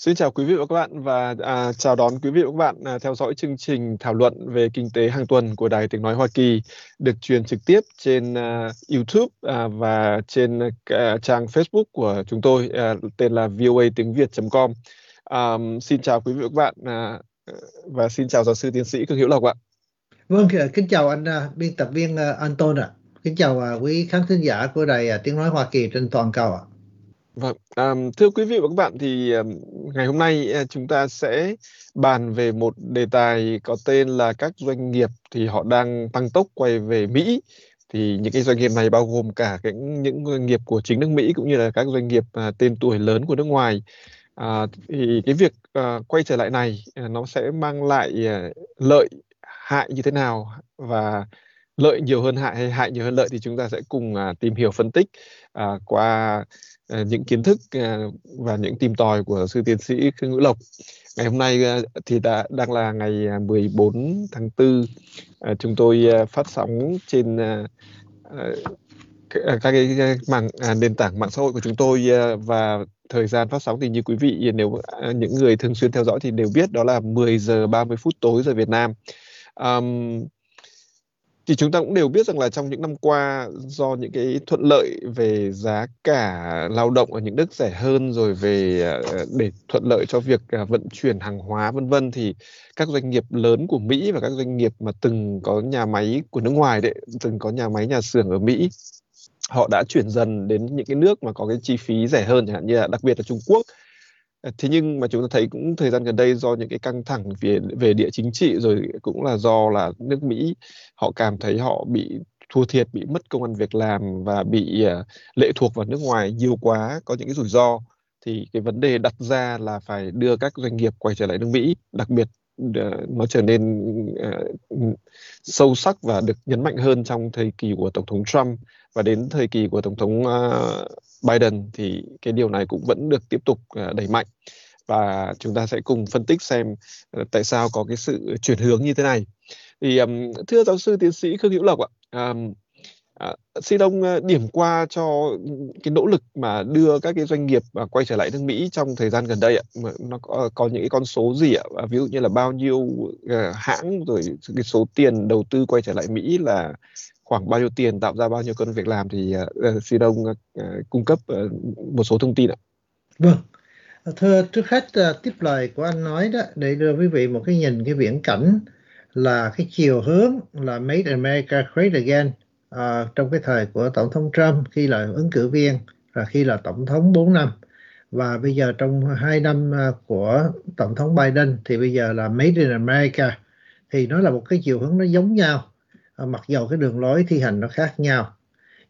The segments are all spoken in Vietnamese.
Xin chào quý vị và các bạn và à, chào đón quý vị và các bạn à, theo dõi chương trình thảo luận về kinh tế hàng tuần của Đài Tiếng Nói Hoa Kỳ được truyền trực tiếp trên à, YouTube à, và trên à, trang Facebook của chúng tôi à, tên là voa tiếng Việt.com. À, xin chào quý vị và các bạn à, và xin chào giáo sư tiến sĩ Cương Hữu Lộc ạ. Vâng, kính chào anh à, biên tập viên à, Anton ạ. Kính chào à, quý khán thính giả của Đài à, Tiếng Nói Hoa Kỳ trên toàn cầu ạ. Vâng, à, thưa quý vị và các bạn thì à, ngày hôm nay à, chúng ta sẽ bàn về một đề tài có tên là các doanh nghiệp thì họ đang tăng tốc quay về Mỹ. Thì những cái doanh nghiệp này bao gồm cả cái, những doanh nghiệp của chính nước Mỹ cũng như là các doanh nghiệp à, tên tuổi lớn của nước ngoài. À, thì cái việc à, quay trở lại này à, nó sẽ mang lại à, lợi hại như thế nào và lợi nhiều hơn hại hay hại nhiều hơn lợi thì chúng ta sẽ cùng à, tìm hiểu phân tích à, qua À, những kiến thức à, và những tìm tòi của sư tiến sĩ Khương Ngữ Lộc. Ngày hôm nay à, thì đã đang là ngày 14 tháng 4 chúng tôi phát sóng trên các cái mạng nền tảng mạng xã hội của chúng tôi và thời gian phát sóng thì như quý vị nếu những người thường xuyên theo dõi thì đều biết đó là 10 giờ 30 phút tối giờ Việt Nam. Um, thì chúng ta cũng đều biết rằng là trong những năm qua, do những cái thuận lợi về giá cả lao động ở những nước rẻ hơn rồi về ờ, để thuận lợi cho việc à, vận chuyển hàng hóa, vân vân, thì các doanh nghiệp lớn của Mỹ và các doanh nghiệp mà từng có nhà máy của nước ngoài đấy, từng có nhà máy nhà xưởng ở Mỹ, họ đã chuyển dần đến những cái nước mà có cái chi phí rẻ hơn chẳng hạn, như là đặc biệt là Trung Quốc. Ờ, thế nhưng mà chúng ta thấy cũng thời gian gần đây do những cái căng thẳng về về địa chính trị rồi cũng là do là nước Mỹ họ cảm thấy họ bị thua thiệt bị mất công ăn việc làm và bị uh, lệ thuộc vào nước ngoài nhiều quá có những cái rủi ro. Thì cái vấn đề đặt ra là phải đưa các doanh nghiệp quay trở lại nước Mỹ đặc biệt Ờ, nó trở nên uh, sâu sắc và được nhấn mạnh hơn trong thời kỳ của tổng thống Trump và đến thời kỳ của tổng thống uh, Biden thì cái điều này cũng vẫn được tiếp tục uh, đẩy mạnh và chúng ta sẽ cùng phân tích xem uh, tại sao có cái sự chuyển hướng như thế này. Thì um, thưa giáo sư tiến sĩ Khương Hữu Lộc ạ, um, À, xin ông ờ, điểm qua cho cái nỗ lực mà đưa các cái doanh nghiệp mà quay trở lại nước Mỹ trong thời gian gần đây ạ. Nó có, ờ, có những cái con số gì ạ? Ví dụ như là bao nhiêu ờ, hãng rồi cái số tiền đầu tư quay trở lại Mỹ là khoảng bao nhiêu tiền tạo ra bao nhiêu công việc làm thì uh, xin ông uh, cung cấp uh, một số thông tin ạ. Vâng. Thưa trước hết uh, tiếp lời của anh nói đó để đưa quý vị một cái nhìn cái viễn cảnh là cái chiều hướng là Made America Great Again à, trong cái thời của tổng thống Trump khi là ứng cử viên và khi là tổng thống 4 năm. Và bây giờ trong hai năm ờ, của tổng thống Biden thì bây giờ là Made in America. Thì nó là một cái chiều hướng nó giống nhau. À, mặc dầu cái đường lối thi hành nó khác nhau.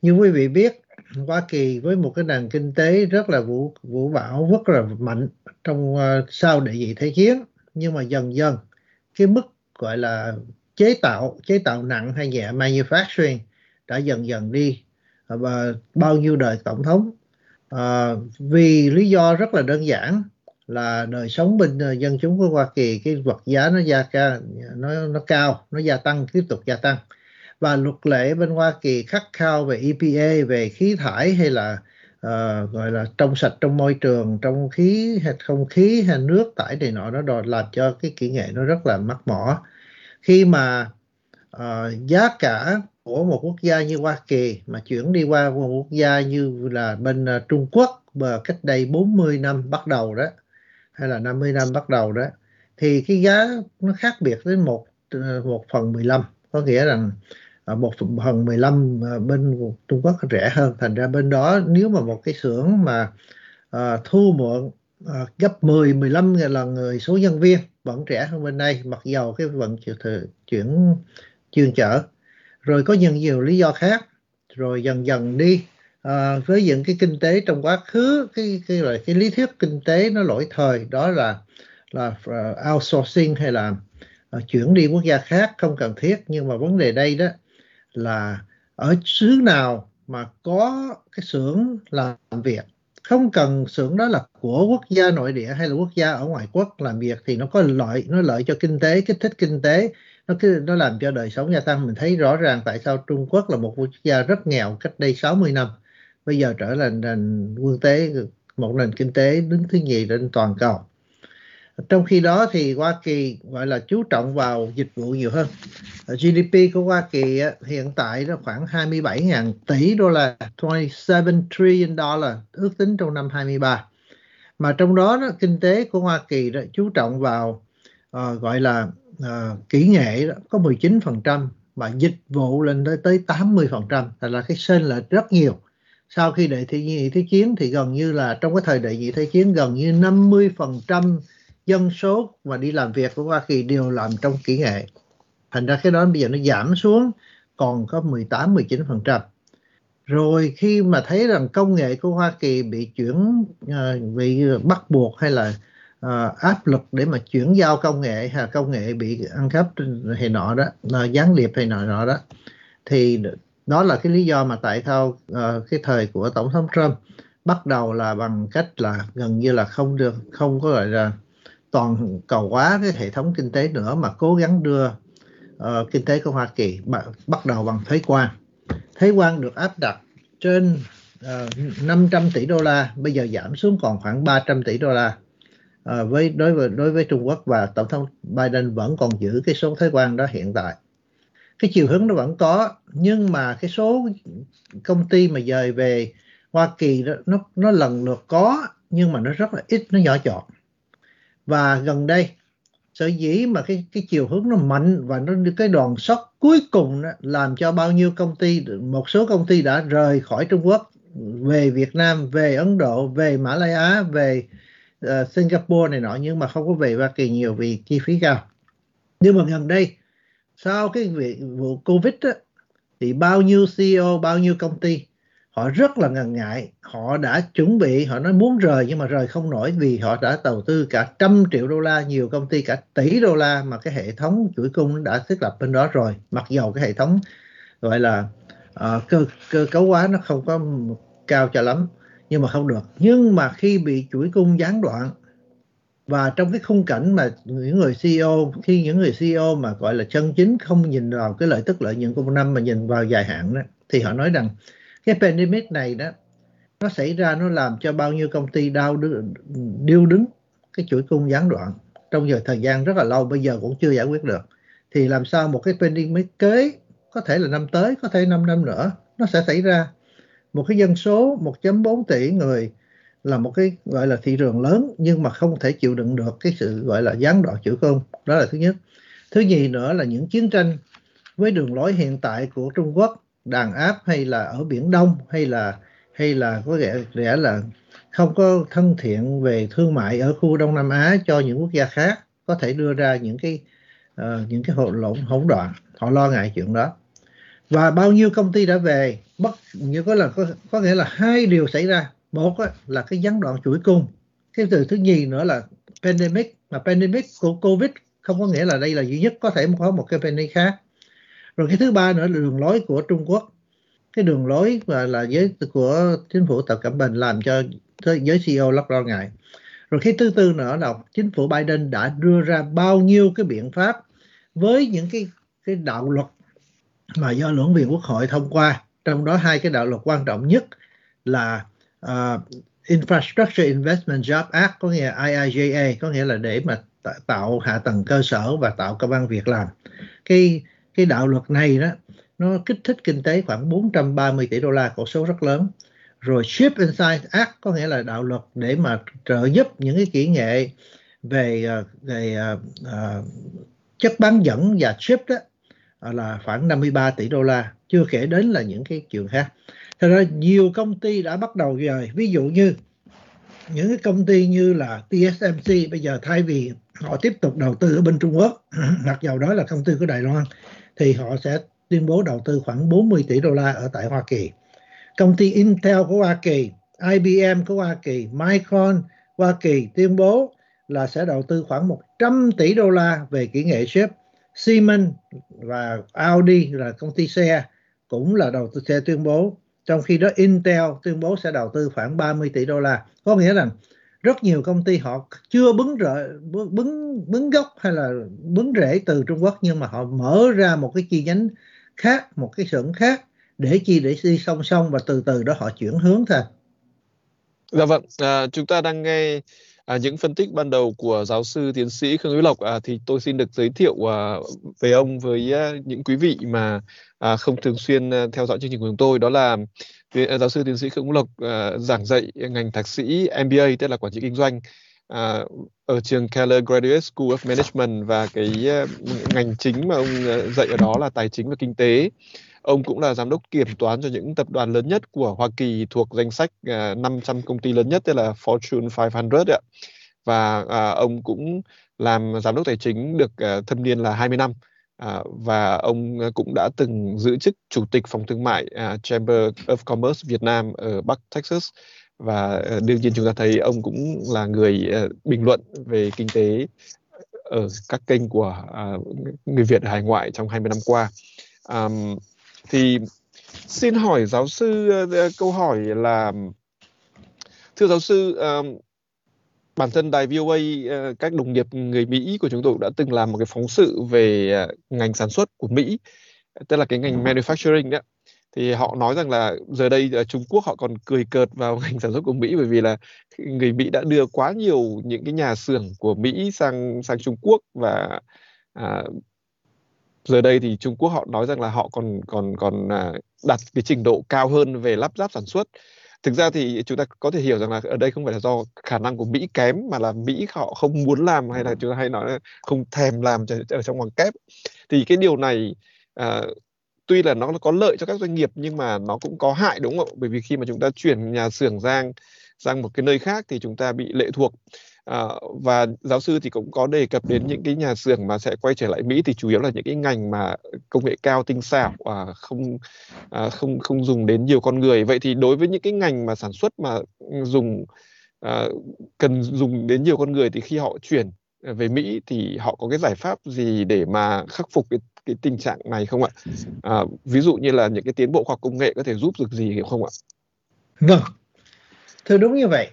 Như quý vị biết Hoa Kỳ với một cái nền kinh tế rất là vũ vũ bão rất là mạnh trong uh, sau đại dịch thế chiến. Nhưng mà dần dần cái mức gọi là chế tạo chế tạo nặng hay nhẹ manufacturing đã dần dần đi. À, và bao nhiêu đời tổng thống? À, vì lý do rất là đơn giản là đời sống bên ờ, dân chúng của Hoa Kỳ cái vật giá nó gia ca nó nó cao nó gia tăng tiếp tục gia tăng. Và luật lệ bên Hoa Kỳ khắc khao về EPA về khí thải hay là uh, gọi là trong sạch trong môi trường trong khí hay không khí hay nước tải này nọ nó đòi làm cho cái kỹ nghệ nó rất là mắc mỏ. Khi mà uh, giá cả của một quốc gia như Hoa Kỳ mà chuyển đi qua một quốc gia như là bên ờ, Trung Quốc mà cách đây 40 năm bắt đầu đó hay là 50 năm bắt đầu đó thì cái giá nó khác biệt đến một ờ, một phần 15 có nghĩa rằng ờ, một phần 15 bên Trung Quốc rẻ hơn. Thành ra bên đó nếu mà một cái xưởng mà à, thu mượn à, gấp 10 15 lần người số nhân viên vẫn rẻ hơn bên đây mặc dầu cái vận chuyển chuyên chở rồi có nhiều nhiều lý do khác. Rồi dần dần đi à, với những cái kinh tế trong quá khứ cái cái loại cái lý thuyết kinh tế nó lỗi thời. Đó là là uh, outsourcing hay là uh, chuyển đi quốc gia khác không cần thiết. Nhưng mà vấn đề đây đó là ở xứ nào mà có cái xưởng làm việc. Không cần xưởng đó là của quốc gia nội địa hay là quốc gia ở ngoài quốc làm việc thì nó có lợi nó lợi cho kinh tế kích thích kinh tế nó cứ nó làm cho đời sống gia tăng mình thấy rõ ràng tại sao Trung Quốc là một quốc gia rất nghèo cách đây 60 năm. Bây giờ trở thành nền quân tế một nền kinh tế đứng thứ nhì trên toàn cầu. Trong khi đó thì Hoa Kỳ gọi là chú trọng vào dịch vụ nhiều hơn. GDP của Hoa Kỳ hiện tại nó khoảng 27.000 tỷ đô la 27 trillion dollar ước tính trong năm 23 mà trong đó, đó kinh tế của Hoa Kỳ đó chú trọng vào uh, gọi là à, kỹ nghệ đó, có 19% và dịch vụ lên tới tới 80% là cái sên là rất nhiều sau khi đệ nhị thế chiến thì gần như là trong cái thời đệ nhị thế chiến gần như 50% dân số mà đi làm việc của Hoa Kỳ đều làm trong kỹ nghệ. Thành ra cái đó bây giờ nó giảm xuống còn có 18 19%. Rồi khi mà thấy rằng công nghệ của Hoa Kỳ bị chuyển ờ, bị bắt buộc hay là uh, áp lực để mà chuyển giao công nghệ hay công nghệ bị ăn cắp hay nọ đó, uh, gián điệp hay nọ nọ đó thì đó là cái lý do mà tại sao uh, cái thời của tổng thống Trump bắt đầu là bằng cách là gần như là không được không có gọi là toàn cầu hóa cái hệ thống kinh tế nữa mà cố gắng đưa uh, kinh tế của Hoa Kỳ bắt đầu bằng thuế quan. Thuế quan được áp đặt trên uh, 500 tỷ đô la bây giờ giảm xuống còn khoảng 300 tỷ đô la à, với đối với đối với Trung Quốc và tổng thống Biden vẫn còn giữ cái số thuế quan đó hiện tại. Cái chiều hướng nó vẫn có nhưng mà cái số công ty mà dời về Hoa Kỳ đó, nó nó lần lượt có nhưng mà nó rất là ít nó nhỏ chọn và gần đây sở dĩ mà cái cái chiều hướng nó mạnh và nó cái đòn sốc cuối cùng đó, làm cho bao nhiêu công ty một số công ty đã rời khỏi Trung Quốc về Việt Nam về Ấn Độ về Mã Lai Á về uh, Singapore này nọ nhưng mà không có về Hoa Kỳ nhiều vì chi phí cao. Nhưng mà gần đây sau cái việc vụ Covid á, thì bao nhiêu CEO bao nhiêu công ty họ rất là ngần ngại. Họ đã chuẩn bị họ nói muốn rời nhưng mà rời không nổi vì họ đã đầu tư cả trăm triệu đô la nhiều công ty cả tỷ đô la mà cái hệ thống chuỗi cung đã thiết lập bên đó rồi. Mặc dầu cái hệ thống gọi là uh, cơ cơ cấu hóa nó không có cao cho lắm nhưng mà không được. Nhưng mà khi bị chuỗi cung gián đoạn và trong cái khung cảnh mà những người CEO khi những người CEO mà gọi là chân chính không nhìn vào cái lợi tức lợi nhuận của một năm mà nhìn vào dài hạn đó thì họ nói rằng cái pandemic này đó nó xảy ra nó làm cho bao nhiêu công ty đau đứng, điêu đứng cái chuỗi cung gián đoạn trong giờ thời gian rất là lâu bây giờ cũng chưa giải quyết được. Thì làm sao một cái pandemic kế có thể là năm tới có thể 5 năm nữa nó sẽ xảy ra? Một cái dân số 1.4 tỷ người là một cái gọi là thị trường lớn nhưng mà không thể chịu đựng được cái sự gọi là gián đoạn chuỗi cung đó là thứ nhất. Thứ nhì nữa là những chiến tranh với đường lối hiện tại của Trung Quốc đàn áp hay là ở biển Đông hay là hay là có vẻ rẽ là không có thân thiện về thương mại ở khu Đông Nam Á cho những quốc gia khác có thể đưa ra những cái uh, những cái hỗn lộn hỗn loạn. Họ lo ngại chuyện đó và bao nhiêu công ty đã về bất như có là có, có nghĩa là hai điều xảy ra. Một á, là cái gián đoạn chuỗi cung. Cái từ thứ nhì nữa là pandemic. Mà pandemic của covid không có nghĩa là đây là duy nhất có thể có một cái pandemic khác. Rồi cái thứ ba nữa là đường lối của Trung Quốc. Cái đường lối và là giới của chính phủ Tập Cận Bình làm cho giới CEO rất lo ngại. Rồi cái thứ tư nữa là chính phủ Biden đã đưa ra bao nhiêu cái biện pháp với những cái cái đạo luật mà do lưỡng viện quốc hội thông qua. Trong đó hai cái đạo luật quan trọng nhất là uh, Infrastructure Investment Job Act có nghĩa là IIJA có nghĩa là để mà tạo hạ tầng cơ sở và tạo công an việc làm. Cái cái đạo luật này đó nó kích thích kinh tế khoảng 430 tỷ đô la con số rất lớn. Rồi ship and Science Act có nghĩa là đạo luật để mà trợ giúp những cái kỹ nghệ về à, về uh, uh, chất bán dẫn và chip đó Ờ, là khoảng 53 tỷ đô la chưa kể đến là những cái chuyện khác Thật ra nhiều công ty đã bắt đầu rồi ví dụ như những cái công ty như là TSMC bây giờ thay vì họ tiếp tục đầu tư ở bên Trung Quốc mặc dầu đó là công ty của Đài Loan thì họ sẽ tuyên bố đầu tư khoảng 40 tỷ đô la ở tại Hoa Kỳ. Công ty Intel của Hoa Kỳ, IBM của Hoa Kỳ, Micron Hoa Kỳ tuyên bố là sẽ đầu tư khoảng 100 tỷ đô la về kỹ nghệ chip. Siemens và Audi là công ty xe cũng là đầu tư sẽ tuyên bố. Trong khi đó Intel tuyên bố sẽ đầu tư khoảng 30 tỷ đô la. Có nghĩa rằng rất nhiều công ty họ chưa bứng rễ bứng bứng gốc hay là bứng rễ từ Trung Quốc nhưng mà họ mở ra một cái chi nhánh khác một cái xưởng khác để chi để đi song song và từ từ đó họ chuyển hướng thôi. Dạ vâng, à, chúng ta đang nghe À, những phân tích ban đầu của giáo sư tiến sĩ Khương Hữu Lộc à, thì tôi xin được giới thiệu à, về ông với à, những quý vị mà à, không thường xuyên à, theo dõi chương trình của chúng tôi. Đó là à, giáo sư tiến sĩ Khương Hữu Lộc à, giảng dạy ngành thạc sĩ MBA tức là quản trị kinh doanh à, ở trường Keller Graduate School of Management và cái à, ngành chính mà ông à, dạy ở đó là tài chính và kinh tế. Ông cũng là giám đốc kiểm toán cho những tập đoàn lớn nhất của Hoa Kỳ thuộc danh sách à, 500 công ty lớn nhất tức là Fortune 500 ạ. Và à, ông cũng làm giám đốc tài chính được à, thâm niên là 20 năm. À, và ông à, cũng đã từng giữ chức chủ tịch phòng thương mại à, Chamber of Commerce Việt Nam ở Bắc Texas và à, đương nhiên chúng ta thấy ông cũng là người à, bình luận về kinh tế ở các kênh của à, người Việt ở hải ngoại trong 20 năm qua. Um, thì xin hỏi giáo sư uh, câu hỏi là thưa giáo sư uh, bản thân đài VOA các đồng nghiệp người Mỹ của chúng tôi đã từng làm một cái phóng sự về ngành sản xuất của Mỹ tức là cái ngành manufacturing đấy thì họ nói rằng là giờ đây Trung Quốc họ còn cười cợt vào ngành sản xuất của Mỹ bởi vì là người Mỹ đã đưa quá nhiều những cái nhà xưởng của Mỹ sang sang Trung Quốc và à, giờ đây thì Trung Quốc họ nói rằng là họ còn còn còn à, đặt cái trình độ cao hơn về lắp ráp sản xuất. Thực ra thì chúng ta có thể hiểu rằng là ở đây không phải là do khả năng của Mỹ kém mà là Mỹ họ không muốn làm hay là chúng ta hay nói là không thèm làm ở trong hoàng kép. Thì cái điều này à, tuy là nó có lợi cho các doanh nghiệp nhưng mà nó cũng có hại đúng không ạ? Bởi vì khi mà chúng ta chuyển nhà xưởng sang sang một cái nơi khác thì chúng ta bị lệ thuộc À, và giáo sư thì cũng có đề cập đến những cái nhà xưởng mà sẽ quay trở lại Mỹ thì chủ yếu là những cái ngành mà công nghệ cao tinh xảo và không à, không không dùng đến nhiều con người. Vậy thì đối với những cái ngành mà sản xuất mà dùng à, cần dùng đến nhiều con người thì khi họ chuyển về Mỹ thì họ có cái giải pháp gì để mà khắc phục cái cái tình trạng này không ạ? À, ví dụ như là những cái tiến bộ khoa học công nghệ có thể giúp được gì không ạ? Vâng, thưa đúng như vậy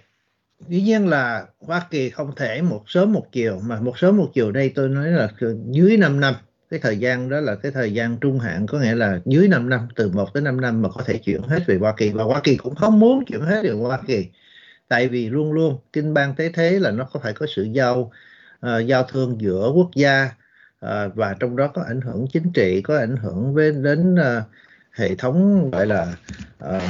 dĩ nhiên là Hoa Kỳ không thể một sớm một chiều mà một sớm một chiều đây tôi nói là dưới 5 năm. Cái thời gian đó là cái thời gian trung hạn có nghĩa là dưới 5 năm từ 1 tới 5 năm mà có thể chuyển hết về Hoa Kỳ. Và Hoa Kỳ cũng không muốn chuyển hết về Hoa Kỳ tại vì luôn luôn kinh bang tế thế là nó có phải có sự giao uh, giao thương giữa quốc gia uh, và trong đó có ảnh hưởng chính trị có ảnh hưởng với đến uh, hệ thống gọi là uh,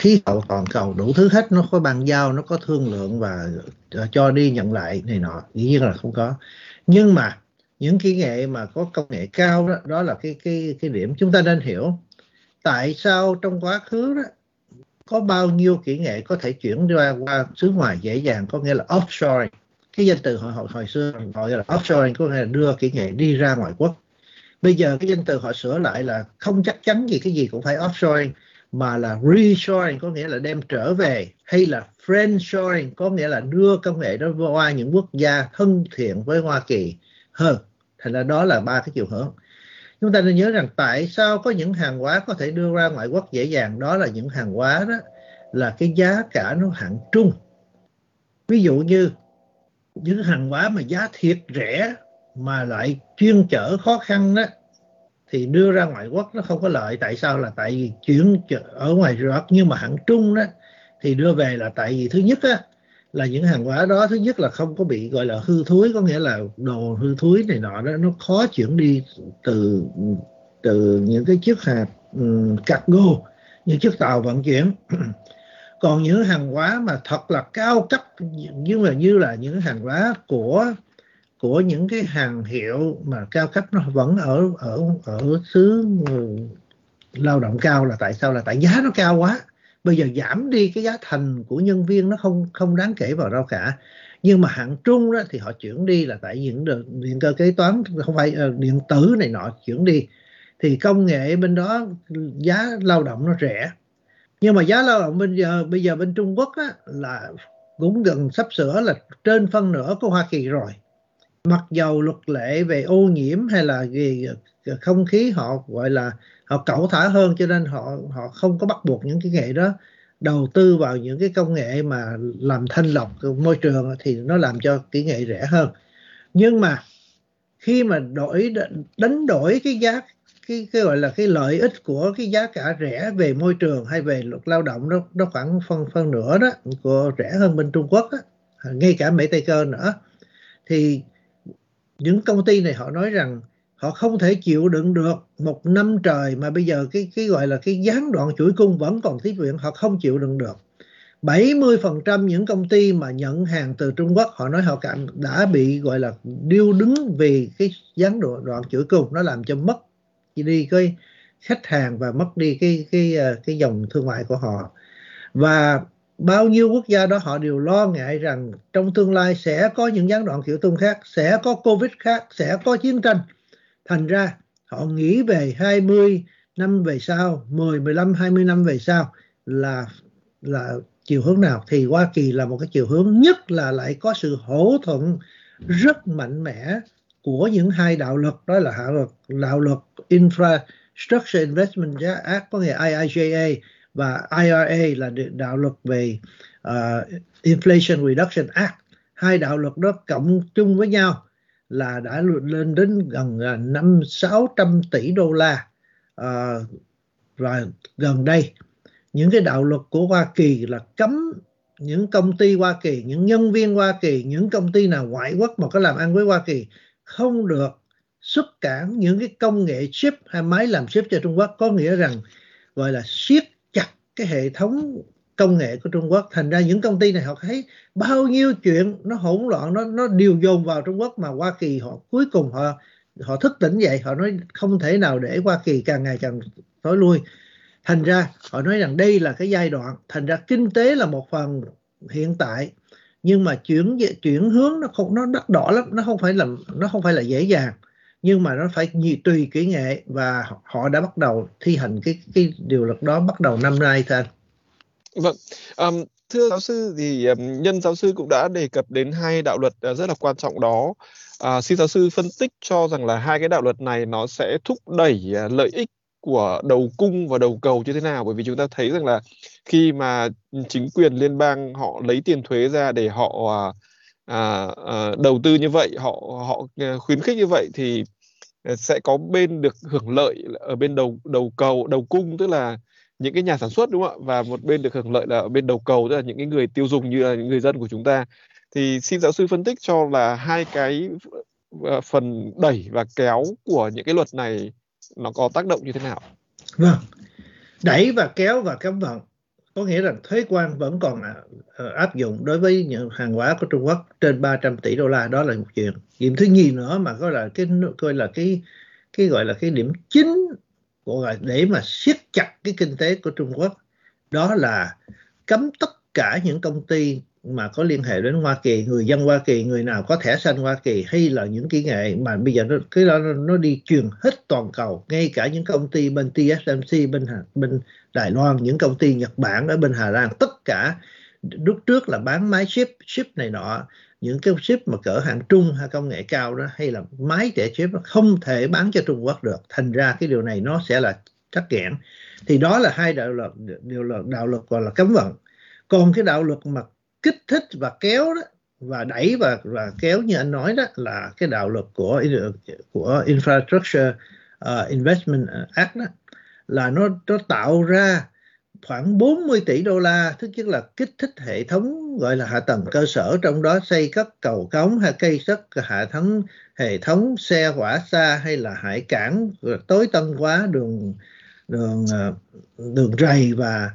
khí hậu toàn cầu đủ thứ hết nó có bàn giao nó có thương lượng và ờ, cho đi nhận lại này nọ dĩ nhiên là không có. Nhưng mà những kỹ nghệ mà có công nghệ cao đó đó là cái cái cái điểm chúng ta nên hiểu. Tại sao trong quá khứ đó có bao nhiêu kỹ nghệ có thể chuyển ra qua xứ ngoài dễ dàng có nghĩa là offshore cái danh từ hồi hồi, hồi xưa gọi là offshore có nghĩa là đưa kỹ nghệ đi ra ngoài quốc. Bây giờ cái danh từ họ sửa lại là không chắc chắn gì cái gì cũng phải offshore mà là reshoring, có nghĩa là đem trở về, hay là friendshoring, có nghĩa là đưa công nghệ đó qua những quốc gia thân thiện với Hoa Kỳ hơn. Thành ra đó là ba cái chiều hướng. Chúng ta nên nhớ rằng tại sao có những hàng hóa có thể đưa ra ngoại quốc dễ dàng đó là những hàng hóa đó là cái giá cả nó hạng trung. Ví dụ như những hàng hóa mà giá thiệt rẻ mà lại chuyên chở khó khăn đó thì đưa ra ngoại quốc nó không có lợi. Tại sao? Là tại vì chuyển ở ngoài Iraq nhưng mà hãng trung đó thì đưa về là tại vì thứ nhất á là những hàng hóa đó thứ nhất là không có bị gọi là hư thối có nghĩa là đồ hư thối này nọ đó nó khó chuyển đi từ từ những cái chiếc hạt um, cargo những chiếc tàu vận chuyển. Còn những hàng hóa mà thật là cao cấp như là như là những hàng hóa của của những cái hàng hiệu mà cao cấp nó vẫn ở ở ở xứ lao động cao là tại sao là tại giá nó cao quá. Bây giờ giảm đi cái giá thành của nhân viên nó không không đáng kể vào đâu cả. Nhưng mà hạng trung đó thì họ chuyển đi là tại những điện cơ kế toán không phải uh, điện tử này nọ chuyển đi. Thì công nghệ bên đó giá lao động nó rẻ. Nhưng mà giá lao động bây giờ bây giờ bên Trung Quốc á, là cũng gần sắp sửa là trên phân nửa của Hoa Kỳ rồi mặc dầu luật lệ về ô nhiễm hay là gì không khí họ gọi là họ cẩu thả hơn cho nên họ họ không có bắt buộc những cái nghệ đó đầu tư vào những cái công nghệ mà làm thanh lọc môi trường thì nó làm cho kỹ nghệ rẻ hơn. Nhưng mà khi mà đổi đánh đổi cái giá cái, cái gọi là cái lợi ích của cái giá cả rẻ về môi trường hay về luật lao động nó nó khoảng phân phân nửa đó của rẻ hơn bên Trung Quốc đó, ngay cả Mỹ Tây Cơ nữa thì những công ty này họ nói rằng họ không thể chịu đựng được một năm trời mà bây giờ cái cái gọi là cái gián đoạn chuỗi cung vẫn còn tiếp viện họ không chịu đựng được. 70% những công ty mà nhận hàng từ Trung Quốc họ nói họ cảm đã bị gọi là điêu đứng vì cái gián đoạn, đoạn chuỗi cung. Nó làm cho mất đi cái khách hàng và mất đi cái cái ờ, cái dòng thương mại của họ. Và bao nhiêu quốc gia đó họ đều lo ngại rằng trong tương lai sẽ có những gián đoạn kiểu tung khác, sẽ có covid khác, sẽ có chiến tranh. Thành ra, họ nghĩ về 20 năm về sau 10 15 20 năm về sau là là chiều hướng nào? Thì Hoa Kỳ là một cái chiều hướng nhất là lại có sự hỗ thuận rất mạnh mẽ của những hai đạo luật, đó là đạo luật đạo luật Infrastructure Investment Act, có nghĩa IIJA và IRA là đạo luật về uh, Inflation Reduction Act. Hai đạo luật đó cộng chung với nhau là đã lên đến gần à, năm sáu trăm tỷ đô la uh, và gần đây. Những cái đạo luật của Hoa Kỳ là cấm những công ty Hoa Kỳ, những nhân viên Hoa Kỳ, những công ty nào ngoại quốc mà có làm ăn với Hoa Kỳ không được xuất cản những cái công nghệ chip hay máy làm chip cho Trung Quốc. Có nghĩa rằng gọi là siết cái hệ thống công nghệ của Trung Quốc. Thành ra những công ty này họ thấy bao nhiêu chuyện nó hỗn loạn, nó nó điều dồn vào Trung Quốc mà Hoa Kỳ họ cuối cùng họ họ thức tỉnh vậy họ nói không thể nào để Hoa Kỳ càng ngày càng tối lui. Thành ra họ nói rằng đây là cái giai đoạn. Thành ra kinh tế là một phần hiện tại, nhưng mà chuyển chuyển hướng nó không, nó đắt đỏ lắm, nó không phải là, nó không phải là dễ dàng nhưng mà nó phải tùy kỹ nghệ và họ đã bắt đầu thi hành cái cái điều luật đó bắt đầu năm nay thôi Vâng, um, thưa giáo sư thì um, nhân giáo sư cũng đã đề cập đến hai đạo luật uh, rất là quan trọng đó. Uh, xin giáo sư phân tích cho rằng là hai cái đạo luật này nó sẽ thúc đẩy uh, lợi ích của đầu cung và đầu cầu như thế nào? Bởi vì chúng ta thấy rằng là khi mà chính quyền liên bang họ lấy tiền thuế ra để họ à, à, à, đầu tư như vậy họ họ ờ, khuyến khích như vậy thì ờ, sẽ có bên được hưởng lợi ở bên đầu đầu cầu đầu cung tức là những cái nhà sản xuất đúng không ạ? Và một bên được hưởng lợi là ở bên đầu cầu tức là những cái người tiêu dùng như là những người dân của chúng ta. Thì xin giáo sư phân tích cho là hai cái ờ, phần đẩy và kéo của những cái luật này nó có tác động như thế nào? Vâng. Đẩy và kéo và cấm vận có nghĩa rằng thuế quan vẫn còn à, ờ, áp dụng đối với những hàng hóa của Trung Quốc trên 300 tỷ đô la đó là một chuyện. Điểm thứ nhì nữa mà gọi là cái coi là cái cái gọi là cái điểm chính của để mà siết chặt cái kinh tế của Trung Quốc đó là cấm tất cả những công ty mà có liên hệ đến Hoa Kỳ, người dân Hoa Kỳ, người nào có thẻ xanh Hoa Kỳ hay là những kỹ nghệ mà bây giờ nó cái đó nó đi truyền hết toàn cầu, ngay cả những công ty bên TSMC bên bên Đài Loan, những công ty Nhật Bản ở bên Hà Lan, tất cả lúc trước là bán máy chip chip này nọ những cái chip mà cỡ hạng trung hay công nghệ cao đó hay là máy để chip nó không thể bán cho Trung Quốc được. Thành ra cái điều này nó sẽ là tắc nghẽn. Thì đó là hai đạo luật điều luật đạo luật gọi là cấm vận. Còn cái đạo luật mà kích thích và kéo đó và đẩy và và kéo như anh nói đó là cái đạo luật của của infrastructure uh, investment act đó là nó nó tạo ra khoảng 40 tỷ đô la, thứ nhất là kích thích hệ thống gọi là hạ tầng cơ sở, trong đó xây các cầu cống hay cây sắt hạ thống hệ thống xe hỏa xa hay là hải cảng tối tân hóa đường đường ờ, đường rầy và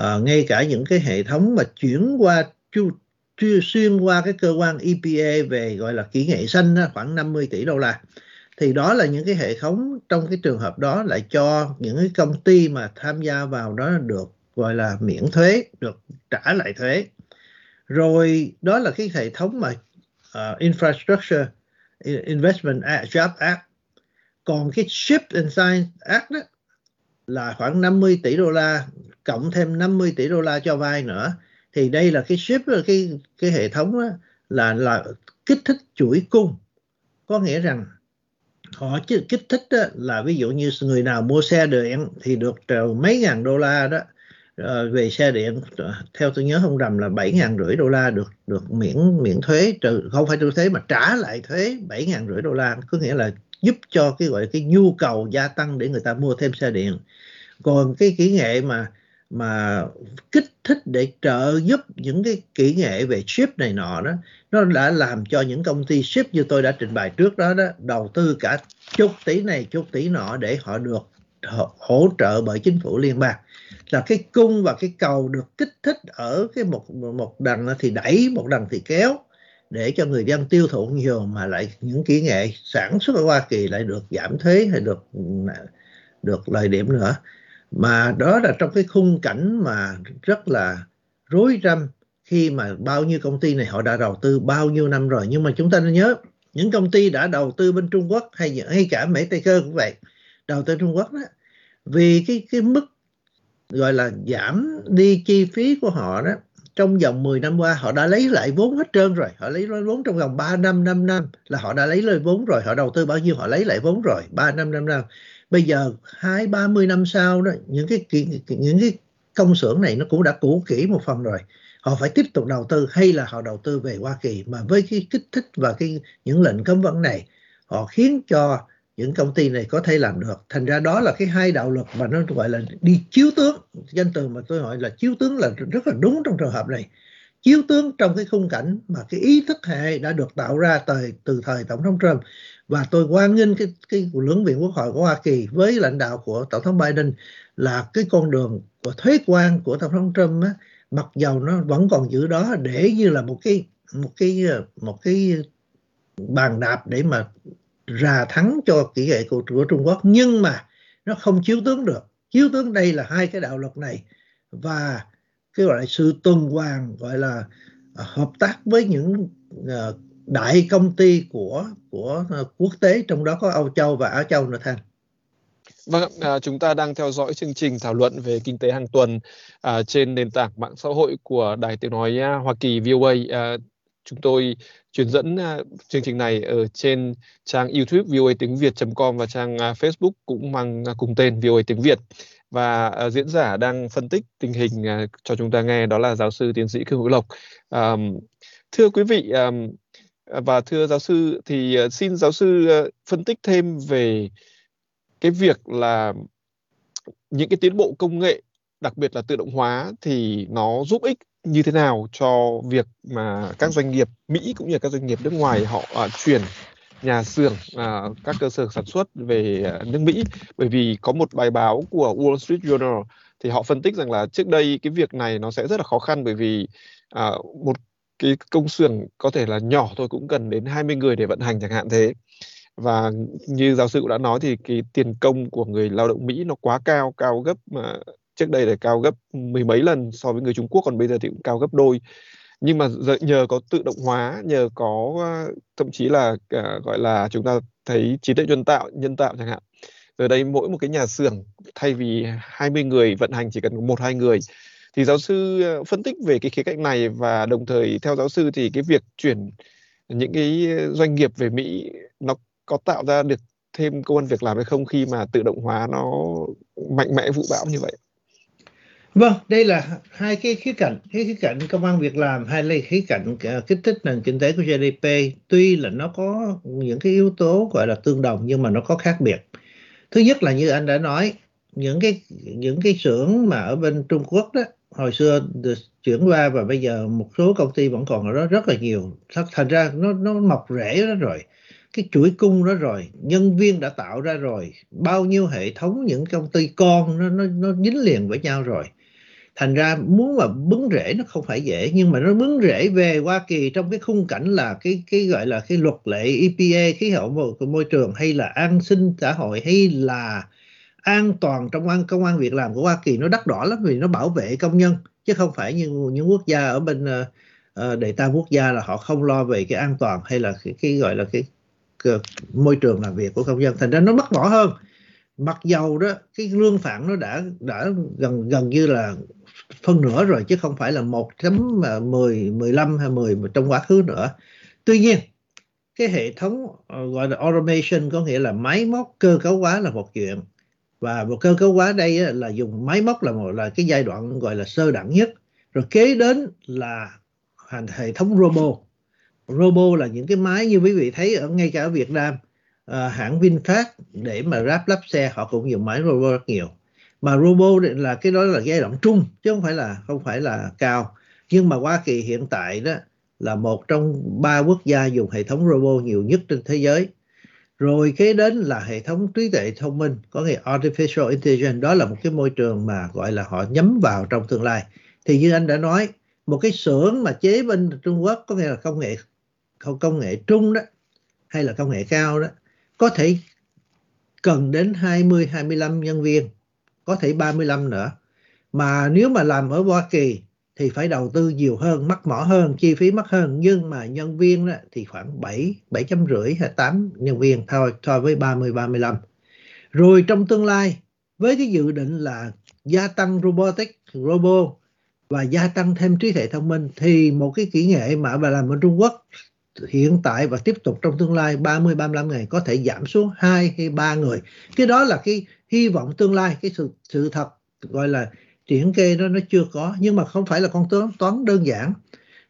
uh, ngay cả những cái hệ thống mà chuyển qua chu xuyên qua cái cơ quan EPA về gọi là kỹ nghệ xanh đó, khoảng 50 tỷ đô la thì đó là những cái hệ thống trong cái trường hợp đó lại cho những cái công ty mà tham gia vào đó được gọi là miễn thuế được trả lại thuế. Rồi đó là cái hệ thống mà uh, infrastructure investment act, job act. Còn cái ship and science act đó là khoảng 50 tỷ đô la cộng thêm 50 tỷ đô la cho vay nữa. Thì đây là cái ship cái cái hệ thống đó, là là kích thích chuỗi cung. Có nghĩa rằng họ chứ, kích thích đó là ví dụ như người nào mua xe điện thì được mấy ngàn đô la đó. Ờ, về xe điện ờ, theo tôi nhớ không rầm là bảy ngàn rưỡi đô la được được miễn miễn thuế, trừ, không phải trừ thuế mà trả lại thuế bảy ngàn rưỡi đô la. Có nghĩa là giúp cho cái, gọi cái nhu cầu gia tăng để người ta mua thêm xe điện. Còn cái kỹ nghệ mà mà kích thích để trợ giúp những cái kỹ nghệ về chip này nọ đó nó đã làm cho những công ty ship như tôi đã trình bày trước đó đó, đầu tư cả chục tỷ này chục tỷ nọ để họ được hỗ trợ bởi chính phủ liên bang. Là cái cung và cái cầu được kích thích ở cái một một đằng thì đẩy, một đằng thì kéo để cho người dân tiêu thụ nhiều mà lại những kỹ nghệ sản xuất ở Hoa Kỳ lại được giảm thuế hay được được lợi điểm nữa. Mà đó là trong cái khung cảnh mà rất là rối rắm khi mà bao nhiêu công ty này họ đã đầu tư bao nhiêu năm rồi. Nhưng mà chúng ta nên nhớ, những công ty đã đầu tư bên Trung Quốc hay hay cả Mỹ, Tây Cơ cũng vậy, đầu tư Trung Quốc đó, vì cái cái mức gọi là giảm đi chi phí của họ đó, trong vòng 10 năm qua họ đã lấy lại vốn hết trơn rồi. Họ lấy lại vốn trong vòng 3 năm 5 năm là họ đã lấy lại vốn rồi. Họ đầu tư bao nhiêu họ lấy lại vốn rồi. 3 năm 5 năm. Bây giờ hai, ba mươi năm sau đó, những cái những cái công xưởng này nó cũng đã cũ kỹ một phần rồi họ phải tiếp tục đầu tư hay là họ đầu tư về Hoa Kỳ. Mà với cái kích thích và cái những lệnh cấm vận này họ khiến cho những công ty này có thể làm được. Thành ra đó là cái hai đạo luật mà nó gọi là đi chiếu tướng. Danh từ mà tôi gọi là chiếu tướng là rất là đúng trong trường hợp này. Chiếu tướng trong cái khung cảnh mà cái ý thức hệ đã được tạo ra từ từ thời tổng thống Trump. Và tôi hoan nghênh cái cái lưỡng viện quốc hội của Hoa Kỳ với lãnh đạo của tổng thống Biden là cái con đường của thuế quan của tổng thống Trump á, mặc dầu nó vẫn còn giữ đó để như là một cái một cái một cái bàn đạp để mà ra thắng cho kỹ nghệ của, của Trung Quốc nhưng mà nó không chiếu tướng được chiếu tướng đây là hai cái đạo luật này và cái gọi là sự tuần hoàn gọi là à, hợp tác với những à, đại công ty của của à, quốc tế trong đó có Âu Châu và Á Châu nữa Thanh. Vâng, à, chúng ta đang theo dõi chương trình thảo luận về kinh tế hàng tuần à, trên nền tảng mạng xã hội của Đài Tiếng Nói à, Hoa Kỳ VOA. À, chúng tôi truyền dẫn à, chương trình này ở trên trang YouTube VOA tiếng Việt.com và trang à, Facebook cũng mang à, cùng tên VOA tiếng Việt và à, diễn giả đang phân tích tình hình à, cho chúng ta nghe đó là giáo sư tiến sĩ Khương Hữu Lộc. À, thưa quý vị à, và thưa giáo sư thì à, xin giáo sư à, phân tích thêm về cái việc là những cái tiến bộ công nghệ đặc biệt là tự động hóa thì nó giúp ích như thế nào cho việc mà các doanh nghiệp Mỹ cũng như các doanh nghiệp nước ngoài họ à, chuyển nhà xưởng à, các cơ sở sản xuất về à, nước Mỹ? Bởi vì có một bài báo của Wall Street Journal thì họ phân tích rằng là trước đây cái việc này nó sẽ rất là khó khăn bởi vì à, một cái công xưởng có thể là nhỏ thôi cũng cần đến 20 người để vận hành chẳng hạn thế và như giáo sư cũng đã nói thì cái tiền công của người lao động Mỹ nó quá cao cao gấp mà trước đây là cao gấp mười mấy lần so với người Trung Quốc còn bây giờ thì cũng cao gấp đôi. Nhưng mà nhờ có tự động hóa nhờ có ờ, thậm chí là uh, gọi là chúng ta thấy trí tuệ nhân tạo nhân tạo chẳng hạn giờ đây mỗi một cái nhà xưởng thay vì 20 người vận hành chỉ cần một hai người. Thì giáo sư ờ, phân tích về cái khía cạnh này và đồng thời theo giáo sư thì cái việc chuyển những cái doanh nghiệp về Mỹ nó có tạo ra được thêm công an việc làm hay không khi mà tự động hóa nó mạnh mẽ vũ bão như vậy Vâng, đây là hai cái khía cạnh, cái khía cạnh công an việc làm hay là khía cạnh à, kích thích nền kinh tế của GDP. Tuy là nó có những cái yếu tố gọi là tương đồng nhưng mà nó có khác biệt. Thứ nhất là như anh đã nói, những cái những cái xưởng mà ở bên Trung Quốc đó hồi xưa được chuyển qua và bây giờ một số công ty vẫn còn ở đó rất là nhiều. Thành ra nó nó mọc rễ đó rồi cái chuỗi cung đó rồi nhân viên đã tạo ra rồi bao nhiêu hệ thống những công ty con nó nó nó dính liền với nhau rồi. Thành ra muốn mà bứng rễ nó không phải dễ nhưng mà nó bứng rễ về Hoa Kỳ trong cái khung cảnh là cái cái gọi là cái luật lệ EPA khí hậu môi, môi trường hay là an sinh xã hội hay là an toàn trong an công an việc làm của Hoa Kỳ nó đắt đỏ lắm vì nó bảo vệ công nhân chứ không phải như những quốc gia ở bên ờ, ờ, uh, đệ tam quốc gia là họ không lo về cái an toàn hay là cái, cái gọi là cái môi trường làm việc của công dân. Thành ra nó mất bỏ hơn. Mặc dầu đó, cái lương phản nó đã đã gần gần như là phân nửa rồi, chứ không phải là một chấm à, mười mười lăm hay mười trong quá khứ nữa. Tuy nhiên, cái hệ thống ờ, gọi là automation có nghĩa là máy móc cơ cấu hóa là một chuyện. Và một cơ cấu hóa đây là dùng máy móc là một, là cái giai đoạn gọi là sơ đẳng nhất. Rồi kế đến là hệ thống robot. Robo là những cái máy như quý vị thấy ở ngay cả ở Việt Nam. Uh, hãng VinFast để mà ráp lắp xe họ cũng dùng máy Robo rất nhiều. Mà Robo là cái đó là giai đoạn trung chứ không phải là không phải là cao. Nhưng mà Hoa Kỳ hiện tại đó là một trong ba quốc gia dùng hệ thống Robo nhiều nhất trên thế giới. Rồi kế đến là hệ thống trí tuệ thông minh có nghĩa artificial intelligence đó là một cái môi trường mà gọi là họ nhắm vào trong tương lai. Thì như anh đã nói một cái xưởng mà chế bên Trung Quốc có nghĩa là công nghệ công nghệ trung đó hay là công nghệ cao đó có thể cần đến 20 25 nhân viên có thể 35 nữa mà nếu mà làm ở Hoa Kỳ thì phải đầu tư nhiều hơn, mắc mỏ hơn, chi phí mắc hơn nhưng mà nhân viên đó thì khoảng 7 7 rưỡi hay 8 nhân viên thôi so với 30 35. Rồi trong tương lai với cái dự định là gia tăng robotic, robot và gia tăng thêm trí tuệ thông minh thì một cái kỹ nghệ mà bà làm ở Trung Quốc hiện tại và tiếp tục trong tương lai 30 35 ngày có thể giảm xuống 2 hay 3 người. Cái đó là cái hy vọng tương lai, cái sự sự thật gọi là triển kê đó nó chưa có nhưng mà không phải là con toán toán đơn giản.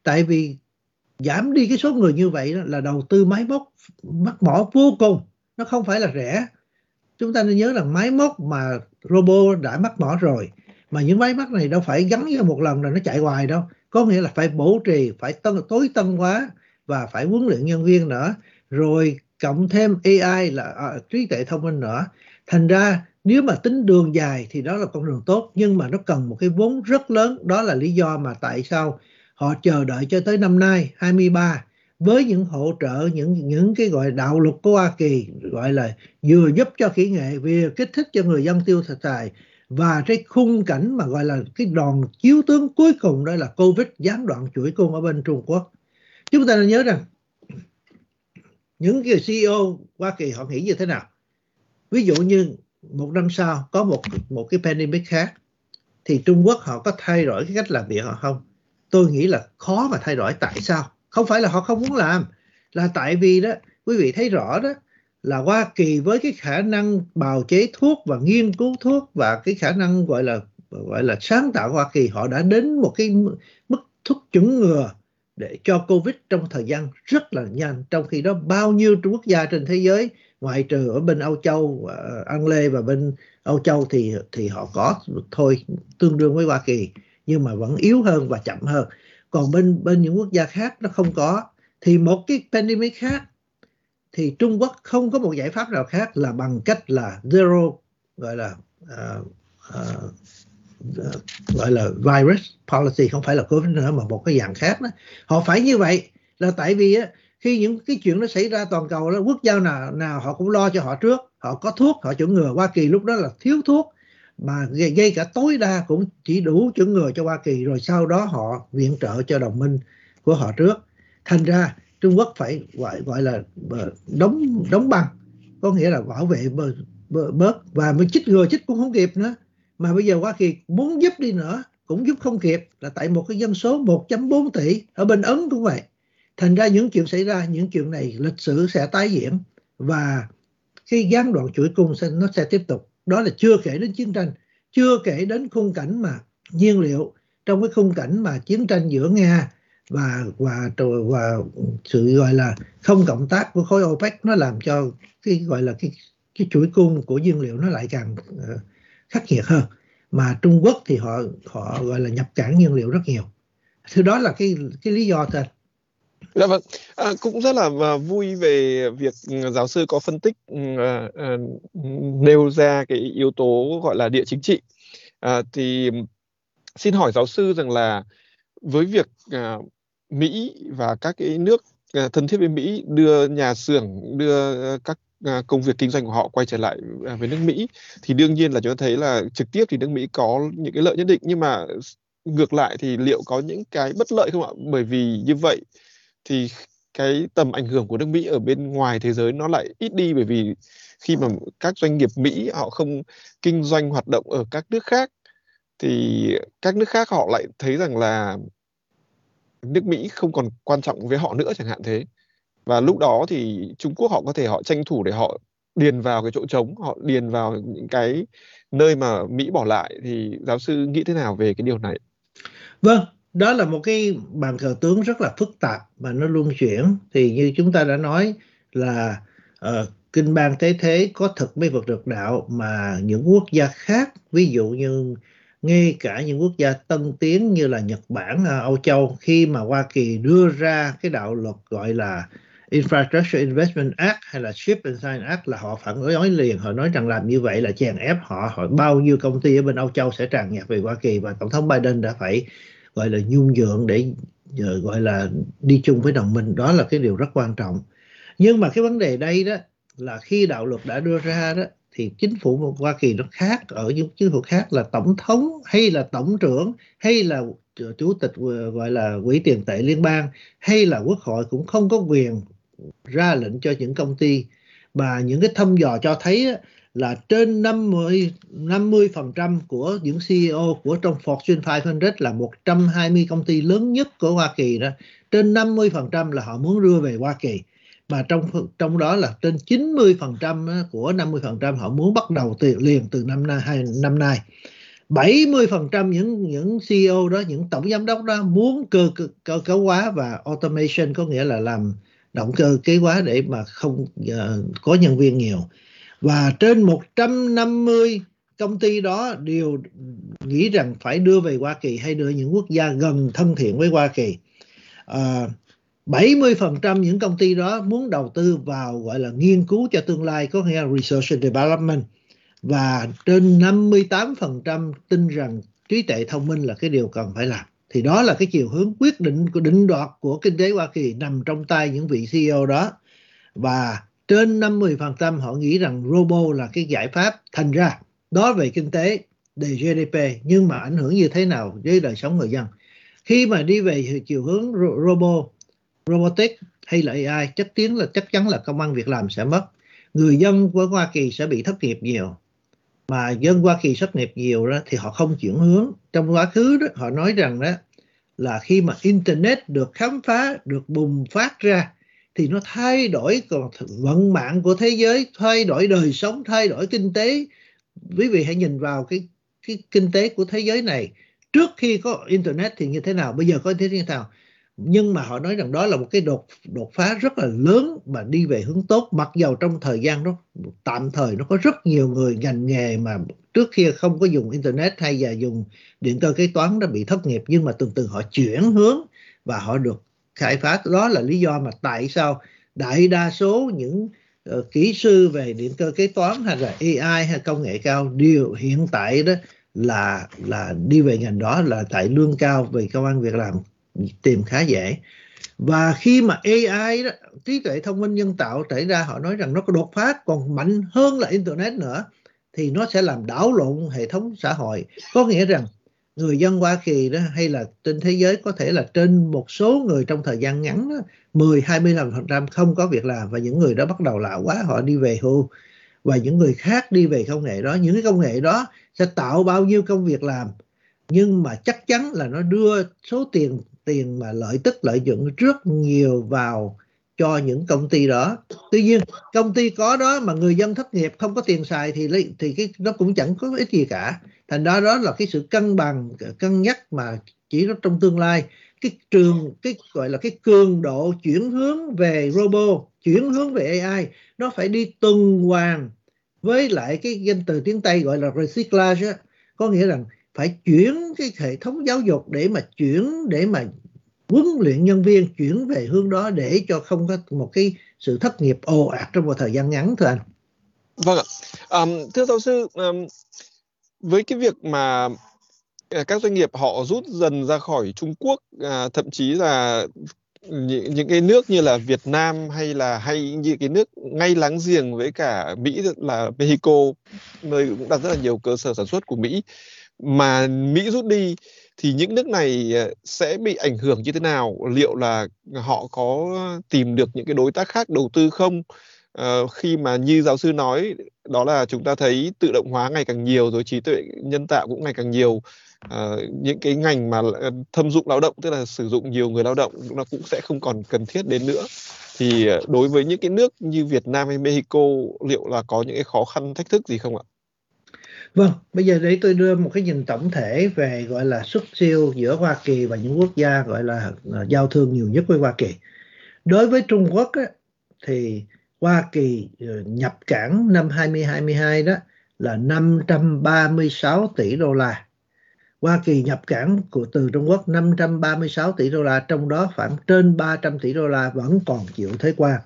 Tại vì giảm đi cái số người như vậy đó là đầu tư máy móc mắc mỏ vô cùng, nó không phải là rẻ. Chúng ta nên nhớ là máy móc mà robot đã mắc mỏ rồi mà những máy móc này đâu phải gắn vào một lần là nó chạy hoài đâu có nghĩa là phải bổ trì phải tân, tối tân hóa và phải huấn luyện nhân viên nữa. Rồi cộng thêm AI là à, trí tuệ thông minh nữa. Thành ra nếu mà tính đường dài thì đó là con đường tốt nhưng mà nó cần một cái vốn rất lớn. Đó là lý do mà tại sao họ chờ đợi cho tới năm nay 23 với những hỗ trợ những những cái gọi đạo luật của Hoa Kỳ gọi là vừa giúp cho kỹ nghệ vừa kích thích cho người dân tiêu xài. Và cái khung cảnh mà gọi là cái đòn chiếu tướng cuối cùng đó là Covid gián đoạn chuỗi cung ở bên Trung Quốc. Chúng ta nên nhớ rằng những cái CEO Hoa Kỳ họ nghĩ như thế nào? Ví dụ như một năm sau có một một cái pandemic khác thì Trung Quốc họ có thay đổi cái cách làm việc họ không? Tôi nghĩ là khó mà thay đổi. Tại sao? Không phải là họ không muốn làm, là tại vì đó quý vị thấy rõ đó là Hoa Kỳ với cái khả năng bào chế thuốc và nghiên cứu thuốc và cái khả năng gọi là gọi là sáng tạo Hoa Kỳ họ đã đến một cái mức thuốc chủng ngừa để cho Covid trong thời gian rất là nhanh trong khi đó bao nhiêu quốc gia trên thế giới ngoại trừ ở bên Âu Châu, Anh An Lê và bên Âu Châu thì thì họ có thôi tương đương với Hoa Kỳ nhưng mà vẫn yếu hơn và chậm hơn. Còn bên bên những quốc gia khác nó không có thì một cái pandemic khác thì Trung Quốc không có một giải pháp nào khác là bằng cách là zero gọi là uh, uh, Ờ, gọi là virus policy không phải là covid nữa mà một cái dạng khác đó. Họ phải như vậy là tại vì á, khi những cái chuyện nó xảy ra toàn cầu đó quốc gia nào nào họ cũng lo cho họ trước họ có thuốc họ chuẩn ngừa Hoa Kỳ lúc đó là thiếu thuốc mà gây cả tối đa cũng chỉ đủ chuẩn ngừa cho Hoa Kỳ rồi sau đó họ viện trợ cho đồng minh của họ trước. Thành ra Trung Quốc phải gọi gọi là ờ, đóng đóng băng có nghĩa là bảo vệ bớt và mới chích ngừa chích cũng không kịp nữa mà bây giờ Hoa Kỳ muốn giúp đi nữa cũng giúp không kịp là tại một cái dân số 1.4 tỷ ở bên Ấn cũng vậy. Thành ra những chuyện xảy ra những chuyện này lịch sử sẽ tái diễn và khi gián đoạn chuỗi cung sẽ nó sẽ tiếp tục. Đó là chưa kể đến chiến tranh chưa kể đến khung cảnh mà nhiên liệu. Trong cái khung cảnh mà chiến tranh giữa Nga và và và sự gọi là không cộng tác của khối OPEC nó làm cho cái gọi là cái cái chuỗi cung của nhiên liệu nó lại càng uh, khắc nghiệt hơn. Mà Trung Quốc thì họ họ gọi là nhập cảng nhiên liệu rất nhiều. Thì đó là cái cái lý do thôi Dạ vâng, à, cũng rất là à, vui về việc ừ, giáo sư có phân tích ừ, à, à, nêu ra cái yếu tố gọi là địa chính trị. À, thì xin hỏi giáo sư rằng là với việc à, Mỹ và các cái nước à, thân thiết với Mỹ đưa nhà xưởng, đưa à, các À, công việc kinh doanh của họ quay trở lại à, với nước Mỹ thì đương nhiên là chúng ta thấy là trực tiếp thì nước Mỹ có những cái lợi nhất định, nhưng mà ngược lại thì liệu có những cái bất lợi không ạ? Bởi vì như vậy thì cái tầm ảnh hưởng của nước Mỹ ở bên ngoài thế giới nó lại ít đi, bởi vì khi mà các doanh nghiệp Mỹ họ không kinh doanh hoạt động ở các nước khác, thì các nước khác họ lại thấy rằng là nước Mỹ không còn quan trọng với họ nữa chẳng hạn thế và lúc đó thì Trung Quốc họ có thể họ tranh thủ để họ điền vào cái chỗ trống họ điền vào những cái nơi mà Mỹ bỏ lại. Thì giáo sư nghĩ thế nào về cái điều này? Vâng đó là một cái bàn cờ tướng rất là phức tạp mà nó luân chuyển. Thì như chúng ta đã nói là uh, kinh bang thế thế có thực mới vượt được đạo mà những quốc gia khác ví dụ như ngay cả những quốc gia tân tiến như là Nhật Bản, ờ, Âu Châu khi mà Hoa Kỳ đưa ra cái đạo luật gọi là Infrastructure Investment Act hay là Ship and Sign Act là họ phản đối liền. Họ nói rằng làm như vậy là chèn ép họ. Họ bao nhiêu công ty ở bên Âu Châu sẽ tràn nhập về Hoa Kỳ và tổng thống Biden đã phải, gọi là, nhung nhượng để ờ, gọi là, đi chung với đồng minh. Đó là cái điều rất quan trọng. Nhưng mà cái vấn đề đây đó là khi đạo luật đã đưa ra đó, thì chính phủ Hoa Kỳ nó khác. Ở những chính phủ khác là tổng thống hay là tổng trưởng hay là ờ, chủ tịch ờ, gọi là, quỹ tiền tệ liên bang hay là quốc hội cũng không có quyền ra lệnh cho những công ty. Và những cái thăm dò cho thấy là trên 50 50% của những CEO của trong Fortune 500 là 120 công ty lớn nhất của Hoa Kỳ đó. Trên 50% là họ muốn đưa về Hoa Kỳ. Mà trong trong đó là trên 90% của 50% họ muốn bắt đầu từ liền từ năm nay hai năm nay. 70% những những CEO đó những tổng giám đốc đó muốn cơ cơ, cơ cấu hóa và automation có nghĩa là làm động cơ kế hóa để mà không uh, có nhân viên nhiều. Và trên 150 công ty đó đều nghĩ rằng phải đưa về Hoa Kỳ hay đưa những quốc gia gần thân thiện với Hoa Kỳ. Ờ, à, 70% những công ty đó muốn đầu tư vào gọi là nghiên cứu cho tương lai có nghĩa là research and development. Và trên 58% tin rằng trí tuệ thông minh là cái điều cần phải làm thì đó là cái chiều hướng quyết định của định đoạt của kinh tế Hoa Kỳ nằm trong tay những vị CEO đó. Và trên 50% họ nghĩ rằng robo là cái giải pháp thành ra đó về kinh tế về GDP nhưng mà ảnh hưởng như thế nào với đời sống người dân? Khi mà đi về chiều hướng robo, robotics hay là AI chắc tiến là, chắc chắn là công ăn việc làm sẽ mất. Người dân của Hoa Kỳ sẽ bị thất nghiệp nhiều. Mà dân Hoa Kỳ thất nghiệp nhiều đó thì họ không chuyển hướng. Trong quá khứ đó, họ nói rằng đó là khi mà internet được khám phá, được bùng phát ra, thì nó thay đổi còn vận mạng của thế giới, thay đổi đời sống, thay đổi kinh tế. Quý vị hãy nhìn vào cái cái kinh tế của thế giới này. Trước khi có internet thì như thế nào? Bây giờ có thế như thế nào? Nhưng mà họ nói rằng đó là một cái đột đột phá rất là lớn mà đi về hướng tốt mặc dầu trong thời gian đó tạm thời nó có rất nhiều người ngành nghề mà trước kia không có dùng internet hay là dùng điện cơ kế toán đã bị thất nghiệp nhưng mà từ từ họ chuyển hướng và họ được khai phá. Đó là lý do mà tại sao đại đa số những uh, kỹ sư về điện cơ kế toán hay là AI hay công nghệ cao đều hiện tại đó là là đi về ngành đó là tại lương cao về công an việc làm tìm khá dễ. Và khi mà AI đó trí tuệ thông minh nhân tạo xảy ra họ nói rằng nó có đột phá còn mạnh hơn là internet nữa thì nó sẽ làm đảo lộn hệ thống xã hội. Có nghĩa rằng người dân Hoa Kỳ đó hay là trên thế giới có thể là trên một số người trong thời gian ngắn đó, 10 25% không có việc làm và những người đó bắt đầu lão quá họ đi về hưu. Và những người khác đi về công nghệ đó những cái công nghệ đó sẽ tạo bao nhiêu công việc làm nhưng mà chắc chắn là nó đưa số tiền tiền mà lợi tức lợi nhuận rất nhiều vào cho những công ty đó. Tuy nhiên, công ty có đó mà người dân thất nghiệp không có tiền xài thì thì cái, nó cũng chẳng có ích gì cả. Thành ra đó là cái sự cân bằng, cân nhắc mà chỉ trong tương lai. Cái trường, cái gọi là cái cường độ chuyển hướng về robot chuyển hướng về AI nó phải đi tuần hoàn với lại cái danh từ tiếng Tây gọi là recyclage có nghĩa rằng phải chuyển cái hệ thống giáo dục để mà chuyển để mà huấn luyện nhân viên chuyển về hướng đó để cho không có một cái sự thất nghiệp ồ ạt trong một thời gian ngắn thưa anh. Vâng ạ. Um, thưa giáo sư, um, với cái việc mà ờ, các doanh nghiệp họ rút dần ra khỏi Trung Quốc, à, thậm chí là những, những cái nước như là Việt Nam hay là hay như cái nước ngay láng giềng với cả Mỹ là Mexico, nơi cũng đặt rất là nhiều cơ sở sản xuất của Mỹ mà Mỹ rút đi thì những nước này ờ, sẽ bị ảnh hưởng như thế nào? Liệu là họ có tìm được những cái đối tác khác đầu tư không? Uh, khi mà như giáo sư nói đó là chúng ta thấy tự động hóa ngày càng nhiều rồi trí tuệ nhân tạo cũng ngày càng nhiều uh, những cái ngành mà thâm dụng lao động tức là sử dụng nhiều người lao động nó cũng sẽ không còn cần thiết đến nữa thì đối với những cái nước như Việt Nam hay Mexico liệu là có những cái khó khăn thách thức gì không ạ? Vâng, bây giờ để tôi đưa một cái nhìn tổng thể về gọi là xuất siêu giữa Hoa Kỳ và những quốc gia gọi là, à, giao thương nhiều nhất với Hoa Kỳ. Đối với Trung Quốc á, thì Hoa Kỳ ờ, nhập cảng năm 2022 đó là 536 tỷ đô la. Hoa Kỳ nhập cảng của từ Trung Quốc 536 tỷ đô la, trong đó khoảng trên 300 tỷ đô la vẫn còn chịu thuế quan.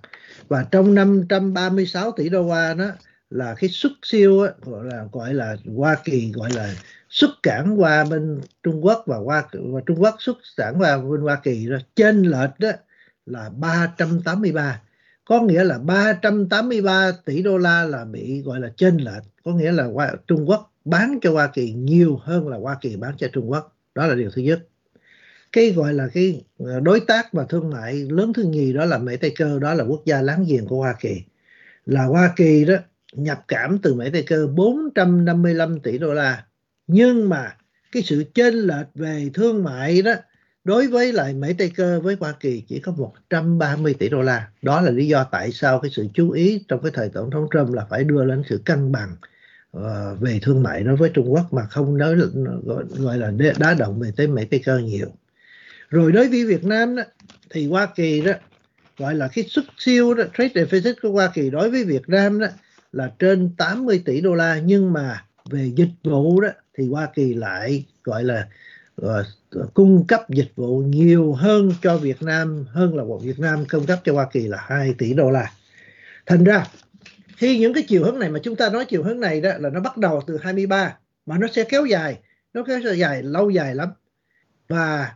Và trong 536 tỷ đô la đó là cái xuất siêu á, gọi là gọi là Hoa Kỳ gọi là xuất cảng qua bên Trung Quốc và qua và Trung Quốc xuất cảng qua bên Hoa Kỳ đó trên lệch đó là 383 có nghĩa là 383 tỷ đô la là bị gọi là trên lệch có nghĩa là Trung Quốc bán cho Hoa Kỳ nhiều hơn là Hoa Kỳ bán cho Trung Quốc. Đó là điều thứ nhất. Cái gọi là cái à, đối tác và thương mại lớn thứ nhì đó là Mỹ Tây Cơ đó là quốc gia láng giềng của Hoa Kỳ. Là Hoa Kỳ đó nhập cảm từ Mỹ Tây Cơ 455 tỷ đô la. Nhưng mà cái sự chênh lệch về thương mại đó đối với lại Mỹ Tây Cơ với Hoa Kỳ chỉ có 130 tỷ đô la. Đó là lý do tại sao cái sự chú ý trong cái thời tổng thống Trump là phải đưa lên sự cân bằng ờ, về thương mại đối với Trung Quốc mà không nói gọi, gọi là đá động về tới Mỹ Tây Cơ nhiều. Rồi đối với Việt Nam đó thì Hoa Kỳ đó gọi là cái xuất siêu đó, trade deficit của Hoa Kỳ đối với Việt Nam đó là trên 80 tỷ đô la nhưng mà về dịch vụ đó thì Hoa Kỳ lại gọi là uh, cung cấp dịch vụ nhiều hơn cho Việt Nam hơn là một Việt Nam cung cấp cho Hoa Kỳ là 2 tỷ đô la. Thành ra khi những cái chiều hướng này mà chúng ta nói chiều hướng này đó là nó bắt đầu từ 23 mà nó sẽ kéo dài, nó kéo dài lâu dài lắm. Và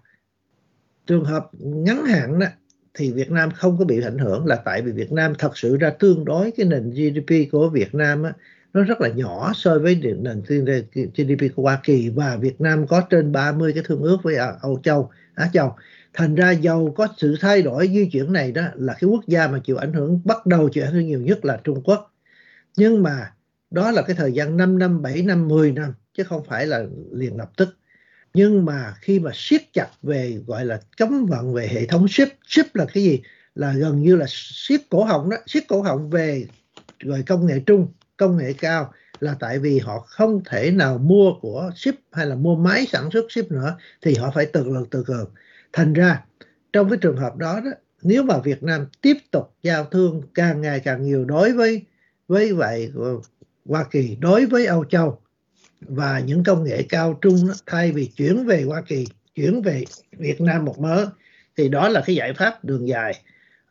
trường hợp ngắn hạn đó thì Việt Nam không có bị ảnh hưởng là tại vì Việt Nam thật sự ra tương đối cái nền GDP của Việt Nam á, nó rất là nhỏ so với nền GDP của Hoa Kỳ và Việt Nam có trên 30 cái thương ước với à, Âu Châu, Á Châu. Thành ra dầu có sự thay đổi di chuyển này đó là cái quốc gia mà chịu ảnh hưởng bắt đầu chịu ảnh hưởng nhiều nhất là Trung Quốc. Nhưng mà đó là cái thời gian 5 năm, 7 năm, 10 năm chứ không phải là liền lập tức nhưng mà khi mà siết chặt về gọi là cấm vận về hệ thống ship ship là cái gì? Là gần như là siết cổ họng đó siết cổ họng về rồi công nghệ trung công nghệ cao là tại vì họ không thể nào mua của ship hay là mua máy sản xuất ship nữa thì họ phải tự lực tự cường. Thành ra trong cái trường hợp đó, đó nếu mà Việt Nam tiếp tục giao thương càng ngày càng nhiều đối với với vậy ờ, Hoa Kỳ đối với Âu Châu và những công nghệ cao trung thay vì chuyển về Hoa Kỳ chuyển về Việt Nam một mớ thì đó là cái giải pháp đường dài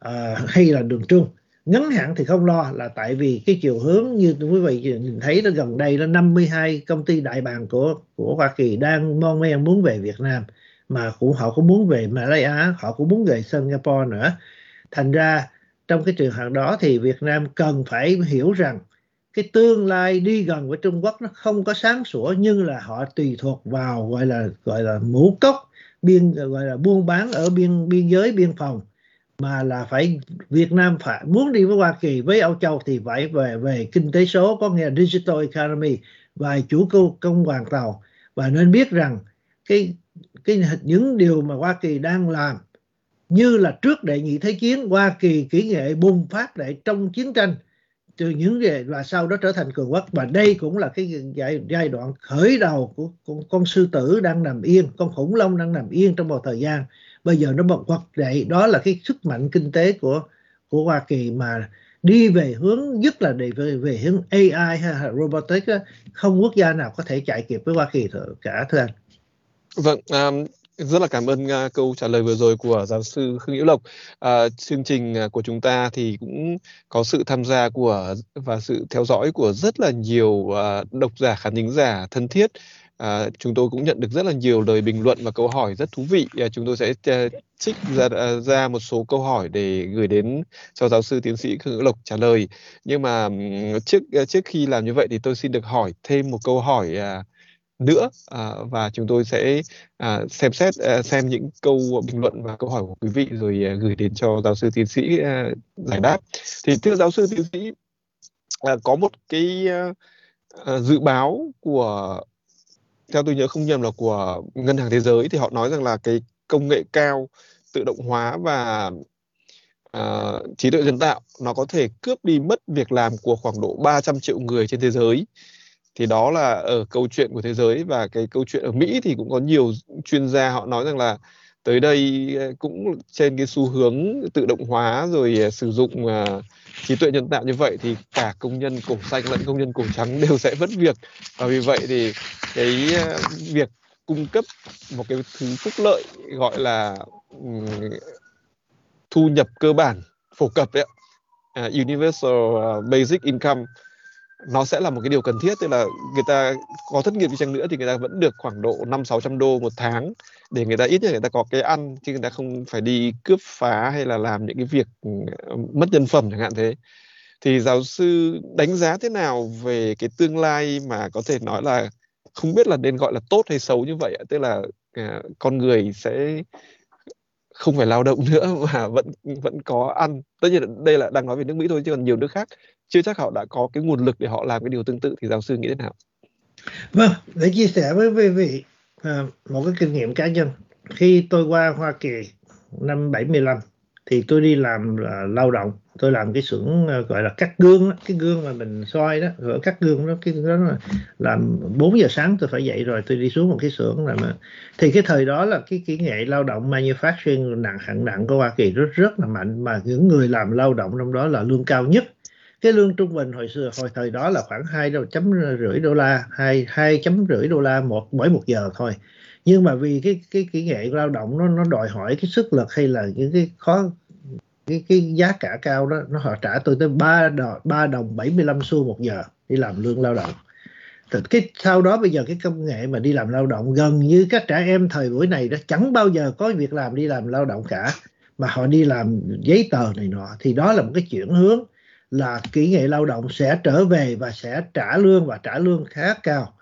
uh, hay là đường trung. Ngắn hạn thì không lo là tại vì cái chiều hướng như quý vị nhìn thấy nó gần đây là 52 công ty đại bàng của của Hoa Kỳ đang mon men muốn về Việt Nam. Mà cũng họ cũng muốn về Malaysia họ cũng muốn về Singapore nữa. Thành ra trong cái trường hợp đó thì Việt Nam cần phải hiểu rằng cái tương lai đi gần với Trung Quốc nó không có sáng sủa, nhưng là họ tùy thuộc vào gọi là gọi là ngũ cốc biên, gọi là buôn bán ở biên biên giới, biên phòng. Mà là phải, Việt Nam phải muốn đi với Hoa Kỳ, với Âu Châu thì phải về về kinh tế số, có nghĩa là digital economy và chủ công công hoàn tàu. Và nên biết rằng cái cái những điều mà Hoa Kỳ đang làm, như là trước đệ nhị thế chiến, Hoa Kỳ kỹ nghệ bùng phát lại trong chiến tranh từ những nghề và sau đó trở thành cường quốc. Và đây cũng là cái giai, giai đoạn khởi đầu của con, con sư tử đang nằm yên con khủng long đang nằm yên trong một thời gian. Bây giờ nó bật quật dậy. Đó là cái sức mạnh kinh tế của của Hoa Kỳ mà đi về hướng nhất là để về, về hướng AI hay robotics không quốc gia nào có thể chạy kịp với Hoa Kỳ cả thưa anh. Vâng, um, rất là cảm ơn uh, câu trả lời vừa rồi của giáo sư Khương Hữu Lộc. Uh, chương trình uh, của chúng ta thì cũng có sự tham gia của và sự theo dõi của rất là nhiều uh, độc giả khán thính giả thân thiết. À, chúng tôi cũng nhận được rất là nhiều lời bình luận và câu hỏi rất thú vị. À, chúng tôi sẽ uh, trích ra uh, ra một số câu hỏi để gửi đến cho giáo sư tiến sĩ Khương Hữu Lộc trả lời. Nhưng mà um, trước uh, trước khi làm như vậy thì tôi xin được hỏi thêm một câu hỏi uh, nữa à, và chúng tôi sẽ à, xem xét à, xem những câu bình luận và câu hỏi của quý vị rồi à, gửi đến cho giáo sư tiến sĩ à, giải đáp. Thì thưa giáo sư tiến sĩ à, có một cái à, à dự báo của theo tôi nhớ không nhầm là của ngân hàng thế giới thì họ nói rằng là cái công nghệ cao tự động hóa và uh, trí tuệ nhân tạo nó có thể cướp đi mất việc làm của khoảng độ 300 triệu người trên thế giới thì đó là ở câu chuyện của thế giới và cái câu chuyện ở Mỹ thì cũng có nhiều chuyên gia họ nói rằng là tới đây ờ, cũng trên cái xu hướng tự động hóa rồi ờ, sử dụng uh, trí tuệ nhân tạo như vậy thì cả công nhân cổ xanh lẫn công nhân cổ trắng đều sẽ mất việc. Và vì vậy thì cái việc cung cấp một cái thứ phúc lợi gọi là um, thu nhập cơ bản phổ cập đấy uh, à, universal basic income nó sẽ là một cái điều cần thiết, tức là người ta có thất nghiệp đi chăng nữa thì người ta vẫn được khoảng độ năm sáu trăm đô một tháng để người ta ít nhất người ta có cái ăn, chứ người ta không phải đi cướp phá hay là làm những cái việc ờ, mất nhân phẩm chẳng hạn thế. Thì giáo sư đánh giá thế nào về cái tương lai mà có thể nói là không biết là nên gọi là tốt hay xấu như vậy tức là ờ, con người sẽ không phải lao động nữa mà vẫn vẫn có ăn. Tất nhiên đây là đang nói về nước Mỹ thôi, chứ còn nhiều nước khác chưa chắc họ đã có cái nguồn lực để họ làm cái điều tương tự thì giáo sư nghĩ thế nào? Vâng để chia sẻ với quý vị à, một cái kinh nghiệm cá nhân. Khi tôi qua Hoa Kỳ năm 75 thì tôi đi làm là lao động. Tôi làm cái xưởng à, gọi là cắt gương đó, cái gương mà mình soi đó gọi cắt gương đó cái đó là làm 4 giờ sáng tôi phải dậy rồi tôi đi xuống một cái xưởng làm thì cái thời đó là cái kỹ nghệ lao động manufacturing nặng hạng nặng của Hoa Kỳ rất rất là mạnh mà những người làm lao động trong đó là lương cao nhất cái lương trung bình hồi xưa, hồi thời đó là khoảng hai chấm rưỡi đô la, hai hai chấm rưỡi đô la một mỗi một giờ thôi. Nhưng mà vì cái cái kỹ nghệ lao động nó nó đòi hỏi cái sức lực hay là những cái khó, cái cái giá cả cao đó, nó họ trả tôi tới ba đồng ba đồng 75 xu một giờ đi làm lương lao động. Thì cái sau đó bây giờ cái công nghệ mà đi làm lao động gần như các trẻ em thời buổi này đó chẳng bao giờ có việc làm đi làm lao động cả, mà họ đi làm giấy tờ này nọ. Thì đó là một cái chuyển hướng là kỹ nghệ lao động sẽ trở về và sẽ trả lương và trả lương khá cao.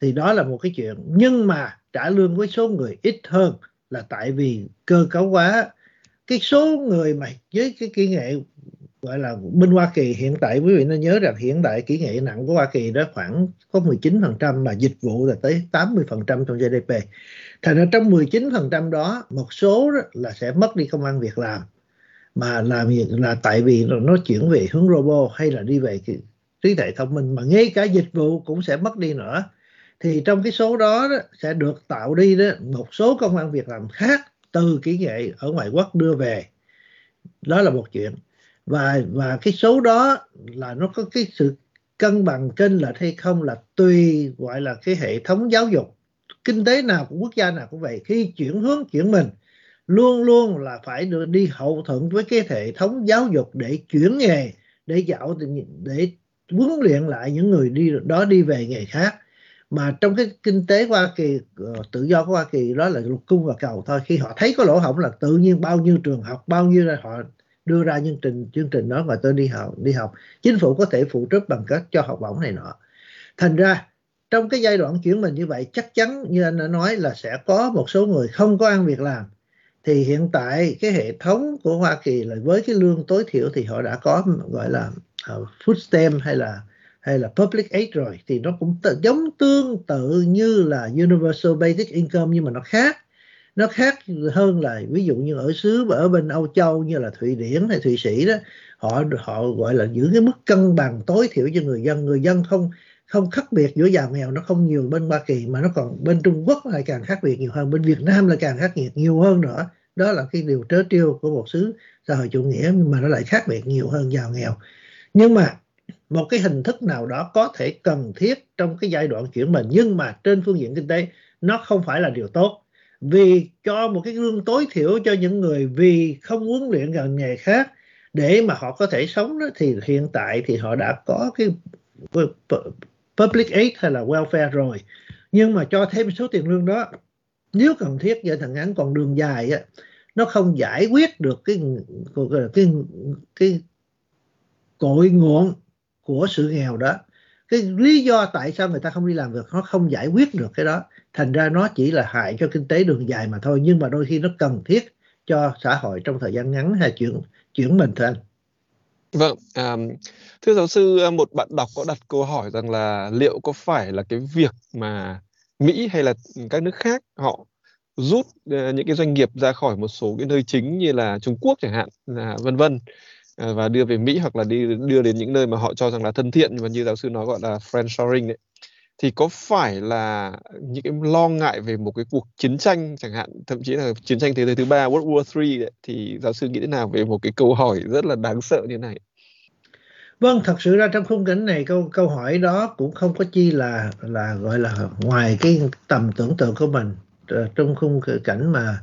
Thì đó là một cái chuyện. Nhưng mà trả lương với số người ít hơn là tại vì cơ cấu hóa. Cái số người mà với cái kỹ nghệ gọi là bên Hoa Kỳ, hiện tại quý vị nên nhớ rằng hiện tại kỹ nghệ nặng của Hoa Kỳ đó khoảng có 19% mà dịch vụ là tới 80% trong GDP. Thành ra trong 19% đó, một số đó là sẽ mất đi công ăn việc làm mà làm việc là tại vì nó chuyển về hướng robot hay là đi về cái trí tuệ thông minh mà ngay cả dịch vụ cũng sẽ mất đi nữa. Thì trong cái số đó, đó sẽ được tạo đi đó một số công an việc làm khác từ kỹ nghệ ở ngoại quốc đưa về. Đó là một chuyện. Và và cái số đó là nó có cái sự cân bằng trên lệch hay không là tùy gọi là cái hệ thống giáo dục kinh tế nào của quốc gia nào cũng vậy. Khi chuyển hướng chuyển mình luôn luôn là phải được đi hậu thuẫn với cái hệ thống giáo dục để chuyển nghề, để dạo để huấn luyện lại những người đi, đó đi về nghề khác. Mà trong cái kinh tế Hoa Kỳ ờ, tự do của Hoa Kỳ, đó là luật cung và cầu thôi. Khi họ thấy có lỗ hổng là tự nhiên bao nhiêu trường học, bao nhiêu là họ đưa ra chương trình chương trình đó và tôi đi học đi học. Chính phủ có thể phụ trách bằng cách cho học bổng này nọ. Thành ra, trong cái giai đoạn chuyển mình như vậy, chắc chắn như anh đã nói là sẽ có một số người không có ăn việc làm thì hiện tại cái hệ thống của Hoa Kỳ là với cái lương tối thiểu thì họ đã có gọi là uh, food stamp hay là hay là public aid rồi. Thì nó cũng tự, giống tương tự như là universal basic income nhưng mà nó khác. Nó khác hơn là ví dụ như ở xứ ở bên Âu Châu như là Thụy Điển hay Thụy Sĩ đó họ họ gọi là giữ cái mức cân bằng tối thiểu cho người dân. Người dân không không khác biệt giữa giàu nghèo nó không nhiều bên Hoa Kỳ, mà nó còn bên Trung Quốc lại càng khác biệt nhiều hơn, bên Việt Nam là càng khác biệt nhiều hơn nữa. Đó là cái điều trớ trêu của một xứ xã hội chủ nghĩa, nhưng mà nó lại khác biệt nhiều hơn giàu nghèo nhưng mà một cái hình thức nào đó có thể cần thiết trong cái giai đoạn chuyển mình, nhưng mà trên phương diện kinh tế, nó không phải là điều tốt. Vì cho một cái lương tối thiểu cho những người vì không huấn luyện gần nghề khác để mà họ có thể sống đó, thì hiện tại thì họ đã có cái public aid hay là welfare rồi. Nhưng mà cho thêm số tiền lương đó nếu cần thiết giai thằng ngắn còn đường dài á nó không giải quyết được cái cái cái, cái cội nguồn của sự nghèo đó. Cái lý do tại sao người ta không đi làm việc nó không giải quyết được cái đó. Thành ra nó chỉ là hại cho kinh tế đường dài mà thôi nhưng mà đôi khi nó cần thiết cho xã hội trong thời gian ngắn hay chuyển chuyển mình thôi. anh. Vâng, à, thưa giáo sư, ờ, một bạn đọc có đặt câu hỏi rằng là liệu có phải là cái việc mà Mỹ hay là các nước khác họ rút uh, những cái doanh nghiệp ra khỏi một số cái nơi chính như là Trung Quốc chẳng hạn, là vân vân ờ, và đưa về Mỹ hoặc là đi đưa đến những nơi mà họ cho rằng là thân thiện nhưng mà như giáo sư nói gọi là friendshoring đấy thì có phải là những cái lo ngại về một cái cuộc chiến tranh chẳng hạn? Thậm chí là chiến tranh thế giới thứ ba World War III thì giáo sư nghĩ thế nào về một cái câu hỏi rất là đáng sợ như này? Vâng, thật sự ra trong khung cảnh này câu câu hỏi đó cũng không có chi là là gọi là ngoài cái tầm tưởng tượng của mình. Ờ, trong khung cảnh mà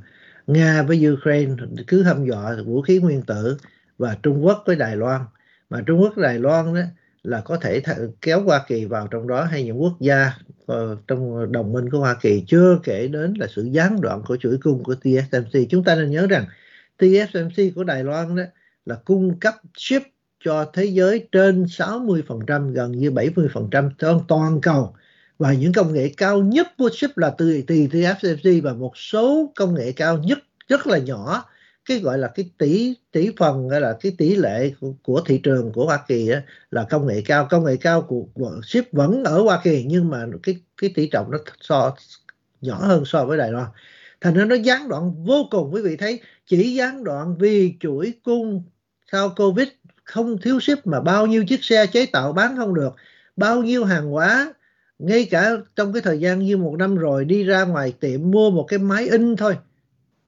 Nga với Ukraine cứ hăm dọa vũ khí nguyên tử và Trung Quốc với Đài Loan. Mà Trung Quốc Đài Loan đó là có thể th- kéo Hoa Kỳ vào trong đó hay những quốc gia uh, trong đồng minh của Hoa Kỳ chưa kể đến là sự gián đoạn của chuỗi cung của TSMC chúng ta nên nhớ rằng TSMC của Đài Loan đó là cung cấp chip cho thế giới trên 60% gần như 70% toàn toàn cầu. Và những công nghệ cao nhất của chip là từ TSMC và một số công nghệ cao nhất rất là nhỏ cái gọi là cái tỷ tỷ phần hay là cái tỷ lệ của, của thị trường của Hoa Kỳ đó, là công nghệ cao. Công nghệ cao của, của ship vẫn ở Hoa Kỳ nhưng mà cái cái tỷ trọng nó so nhỏ hơn so với Đài Loan. Thành ra nó gián đoạn vô cùng. Quý vị thấy chỉ gián đoạn vì chuỗi cung sau Covid không thiếu ship mà bao nhiêu chiếc xe chế tạo bán không được. Bao nhiêu hàng hóa ngay cả trong cái thời gian như một năm rồi đi ra ngoài tiệm mua một cái máy in thôi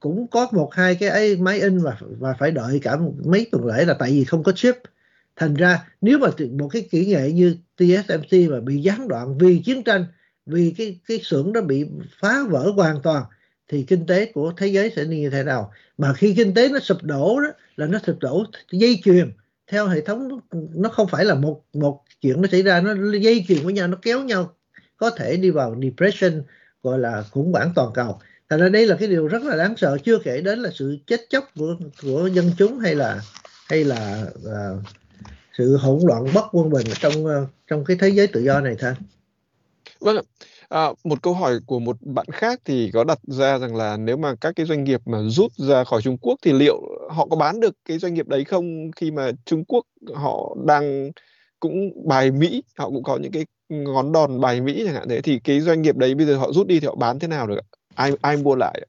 cũng có một hai cái ấy, máy in và và phải đợi cả mấy tuần lễ là tại vì không có chip. Thành ra nếu mà một cái kỹ nghệ như TSMC mà bị gián đoạn vì chiến tranh vì cái cái xưởng đó bị phá vỡ hoàn toàn thì kinh tế của thế giới sẽ như thế nào? Mà khi kinh tế nó sụp đổ đó là nó sụp đổ dây chuyền theo hệ thống nó không phải là một một chuyện nó xảy ra nó dây chuyền với nhau nó kéo nhau có thể đi vào depression gọi là khủng hoảng toàn cầu thành ra đây là cái điều rất là đáng sợ chưa kể đến là sự chết chóc của của dân chúng hay là hay là uh, sự hỗn loạn bất quân bình trong uh, trong cái thế giới tự do này thôi vâng À, một câu hỏi của một bạn khác thì có đặt ra rằng là nếu mà các cái doanh nghiệp mà rút ra khỏi Trung Quốc thì liệu họ có bán được cái doanh nghiệp đấy không khi mà Trung Quốc họ đang cũng bài Mỹ họ cũng có những cái ngón đòn bài Mỹ chẳng hạn thế thì cái doanh nghiệp đấy bây giờ họ rút đi thì họ bán thế nào được ai ai mua lại?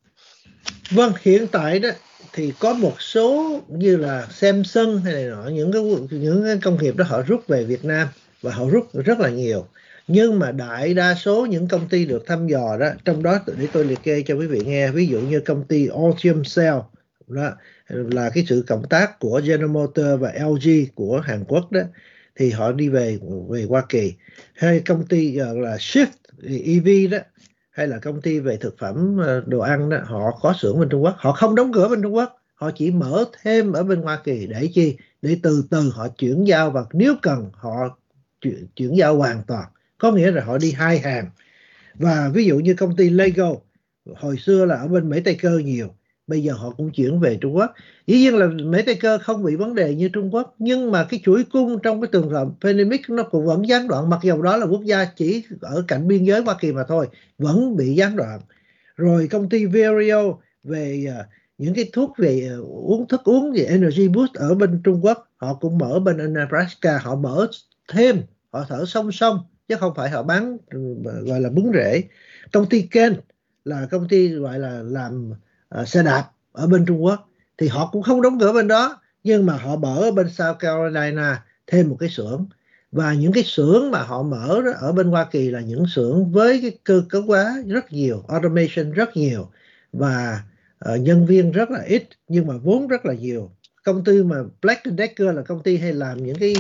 Vâng hiện tại đó thì có một số như là Samsung hay là nọ, những cái những cái công nghiệp đó họ rút về Việt Nam và họ rút rất là nhiều. Nhưng mà đại đa số những công ty được thăm dò đó, trong đó để tôi liệt kê cho quý vị nghe, ví dụ như công ty Altium Cell, đó là cái sự cộng tác của General Motors và LG của Hàn Quốc đó, thì họ đi về về Hoa Kỳ. Hay công ty là Shift EV đó hay là công ty về thực phẩm ờ, đồ ăn đó họ có xưởng bên Trung Quốc họ không đóng cửa bên Trung Quốc họ chỉ mở thêm ở bên Hoa Kỳ để chi? Để từ từ họ chuyển giao và nếu cần họ chuyển, chuyển giao hoàn toàn. Có nghĩa là họ đi hai hàng. Và ví dụ như công ty Lego hồi xưa là ở bên Mỹ Tây Cơ nhiều bây giờ họ cũng chuyển về Trung Quốc. Dĩ nhiên là Mỹ tay Cơ không bị vấn đề như Trung Quốc, nhưng mà cái chuỗi cung trong cái tường rộng pandemic nó cũng vẫn gián đoạn, mặc dù đó là quốc gia chỉ ở cạnh biên giới Hoa Kỳ mà thôi, vẫn bị gián đoạn. Rồi công ty Verio về à, những cái thuốc về à, uống, thức uống về energy boost ở bên Trung Quốc, họ cũng mở bên Nebraska, họ mở thêm, họ thở song song, chứ không phải họ bán, gọi là bứng rễ. Công ty Ken là công ty gọi là làm uh, xe đạp ở bên Trung Quốc thì họ cũng không đóng cửa bên đó nhưng mà họ mở ở bên South Carolina thêm một cái xưởng. Và những cái xưởng mà họ mở đó, ở bên Hoa Kỳ là những xưởng với cái cơ cấu hóa rất nhiều automation rất nhiều và uh, nhân viên rất là ít nhưng mà vốn rất là nhiều. Công ty mà Black Decker là công ty hay làm những cái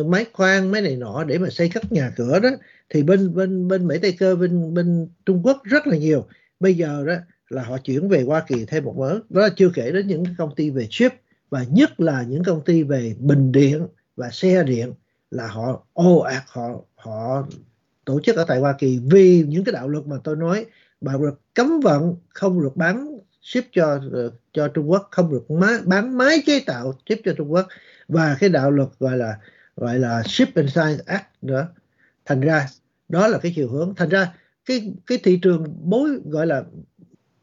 uh, máy khoan máy này nọ để mà xây cất nhà cửa đó thì bên bên bên Mỹ Tây Cơ bên bên Trung Quốc rất là nhiều. Bây giờ đó là họ chuyển về Hoa Kỳ thêm một mớ. Đó là chưa kể đến những công ty về chip và nhất là những công ty về bình điện và xe điện là họ ồ ạt họ họ tổ chức ở tại Hoa Kỳ. Vì những cái đạo luật mà tôi nói mà được cấm vận không được bán ship cho cho Trung Quốc không được má, bán máy chế tạo ship cho Trung Quốc. Và cái đạo luật gọi là gọi là ship and science act nữa thành ra đó là cái chiều hướng. Thành ra cái cái thị trường bối gọi là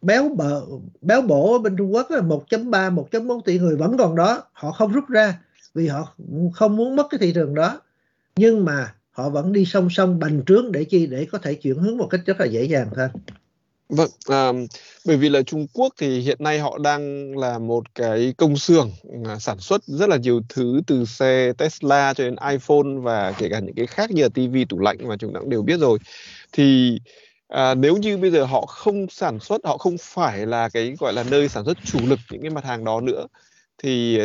béo bở béo bổ ở bên Trung Quốc là 1.3 1.4 tỷ người vẫn còn đó. Họ không rút ra vì họ không muốn mất cái thị trường đó. Nhưng mà họ vẫn đi song song bành trướng để chi? Để có thể chuyển hướng một cách rất là dễ dàng thôi. Vâng, à, bởi vì là Trung Quốc thì hiện nay họ đang là một cái công xưởng à, sản xuất rất là nhiều thứ từ xe Tesla cho đến iPhone và kể cả những cái khác như là TV, tủ lạnh mà chúng ta cũng đều biết rồi. Thì à, nếu như bây giờ họ không sản xuất, họ không phải là cái gọi là nơi sản xuất chủ lực những cái mặt hàng đó nữa thì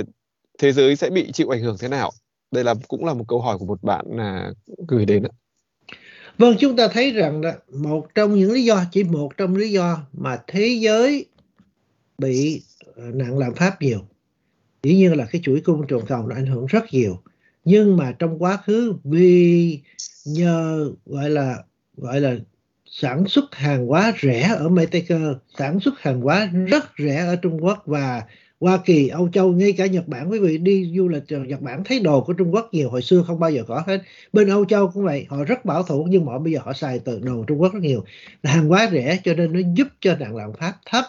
thế giới sẽ bị chịu ảnh hưởng thế nào? Đây là cũng là một câu hỏi của một bạn là gửi đến. Vâng, chúng ta thấy rằng là một trong những lý do, chỉ một trong lý do mà thế giới bị à, nạn lạm phát nhiều. Dĩ nhiên là cái chuỗi cung toàn cầu nó ảnh hưởng rất nhiều. Nhưng mà trong quá khứ vì nhờ gọi là gọi là sản xuất hàng hóa rẻ ở Mexico, sản xuất hàng hóa rất rẻ ở Trung Quốc và Hoa Kỳ, Âu Châu, ngay cả Nhật Bản quý vị đi du lịch Nhật Bản thấy đồ của Trung Quốc nhiều hồi xưa không bao giờ có hết. Bên Âu Châu cũng vậy, họ rất bảo thủ nhưng mà bây giờ họ xài từ đồ Trung Quốc rất nhiều. Hàng hóa rẻ cho nên nó giúp cho nạn lạm phát thấp,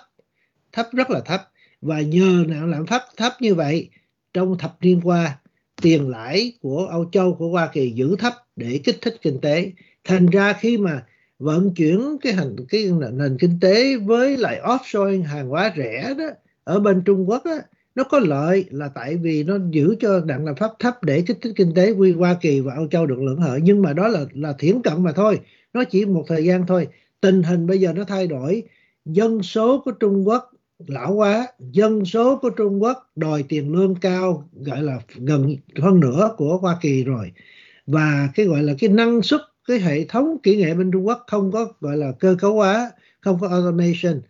thấp rất là thấp. Và nhờ nạn lạm phát thấp như vậy trong thập niên qua tiền lãi của Âu Châu của Hoa Kỳ giữ thấp để kích thích kinh tế. Thành ra khi mà vận chuyển cái hành cái nền kinh tế với lại offshore hàng hóa rẻ đó ở bên Trung Quốc á, nó có lợi là tại vì nó giữ cho đặng lạm phát thấp để kích thích kinh tế quy Hoa Kỳ và Âu Châu được lưỡng lợi. Nhưng mà đó là là thiển cận mà thôi nó chỉ một thời gian thôi. Tình hình bây giờ nó thay đổi. Dân số của Trung Quốc lão hóa dân số của Trung Quốc đòi tiền lương cao gọi là gần hơn nữa của Hoa Kỳ rồi. Và cái gọi là cái năng suất cái hệ thống kỹ nghệ bên Trung Quốc không có gọi là cơ cấu hóa không có automation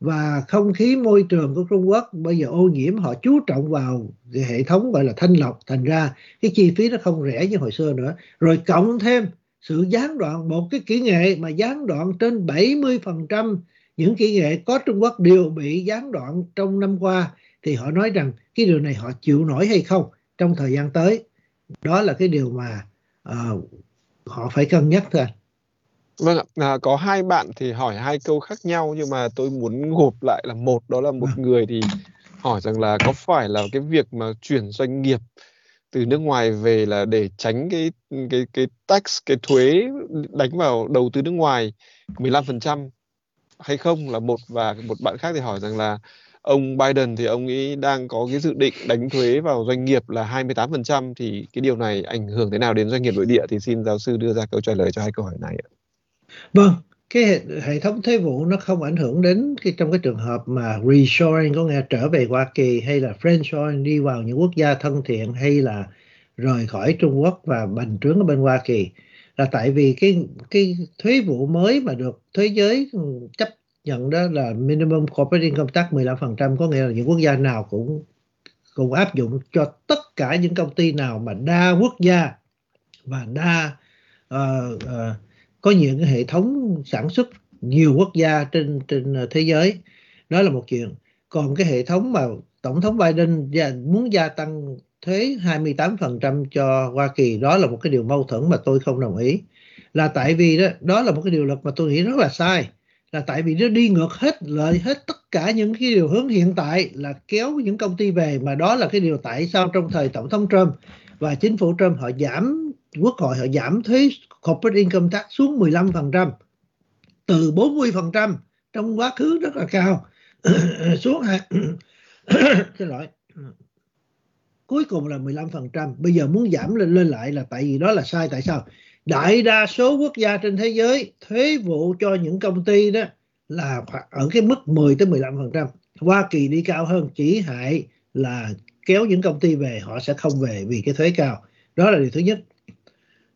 và không khí môi trường của Trung Quốc bây giờ ô nhiễm họ chú trọng vào cái hệ thống gọi là thanh lọc thành ra cái chi phí nó không rẻ như hồi xưa nữa. Rồi cộng thêm sự gián đoạn một cái kỹ nghệ mà gián đoạn trên 70% những kỹ nghệ có Trung Quốc đều bị gián đoạn trong năm qua thì họ nói rằng cái điều này họ chịu nổi hay không trong thời gian tới? Đó là cái điều mà uh, họ phải cân nhắc thôi Vâng ạ, à, có hai bạn thì hỏi hai câu khác nhau nhưng mà tôi muốn gộp lại là một đó là một vâng. người thì hỏi rằng là có phải là cái việc mà chuyển doanh nghiệp từ nước ngoài về là để tránh cái cái cái tax cái thuế đánh vào đầu tư nước ngoài 15% hay không? Là một và một bạn khác thì hỏi rằng là ông Biden thì ông ấy đang có cái dự định đánh thuế vào doanh nghiệp là 28% thì cái điều này ảnh hưởng thế nào đến doanh nghiệp nội địa thì xin giáo sư đưa ra câu trả lời cho hai câu hỏi này ạ. Vâng, cái hệ, hệ thống thuế vụ nó không ảnh hưởng đến cái trong cái trường hợp mà reshoring có nghe trở về Hoa Kỳ hay là friendshoring đi vào những quốc gia thân thiện hay là rời khỏi Trung Quốc và bành trướng ở bên Hoa Kỳ là tại vì cái cái thuế vụ mới mà được thế giới chấp nhận đó là minimum corporate income tax 15% có nghĩa là những quốc gia nào cũng cũng áp dụng cho tất cả những công ty nào mà đa quốc gia và đa uh, uh, có những hệ thống sản xuất nhiều quốc gia trên trên thế giới. Đó là một chuyện. Còn cái hệ thống mà tổng thống Biden muốn gia tăng thuế 28% cho Hoa Kỳ đó là một cái điều mâu thuẫn mà tôi không đồng ý. Là tại vì đó đó là một cái điều luật mà tôi nghĩ rất là sai là tại vì nó đi ngược hết, lợi hết tất cả những cái điều hướng hiện tại là kéo những công ty về mà đó là cái điều tại sao trong thời tổng thống Trump và chính phủ Trump họ giảm, quốc hội họ giảm thuế corporate income tax xuống 15% từ 40% trong quá khứ rất là cao, xuống hai xin lỗi. Cuối cùng là 15% bây giờ muốn giảm lên lên lại là tại vì đó là sai, tại sao? Đại đa số quốc gia trên thế giới thuế vụ cho những công ty đó là ở cái mức 10 tới 15%. Hoa Kỳ đi cao hơn, chỉ hại là kéo những công ty về, họ sẽ không về vì cái thuế cao. Đó là điều thứ nhất.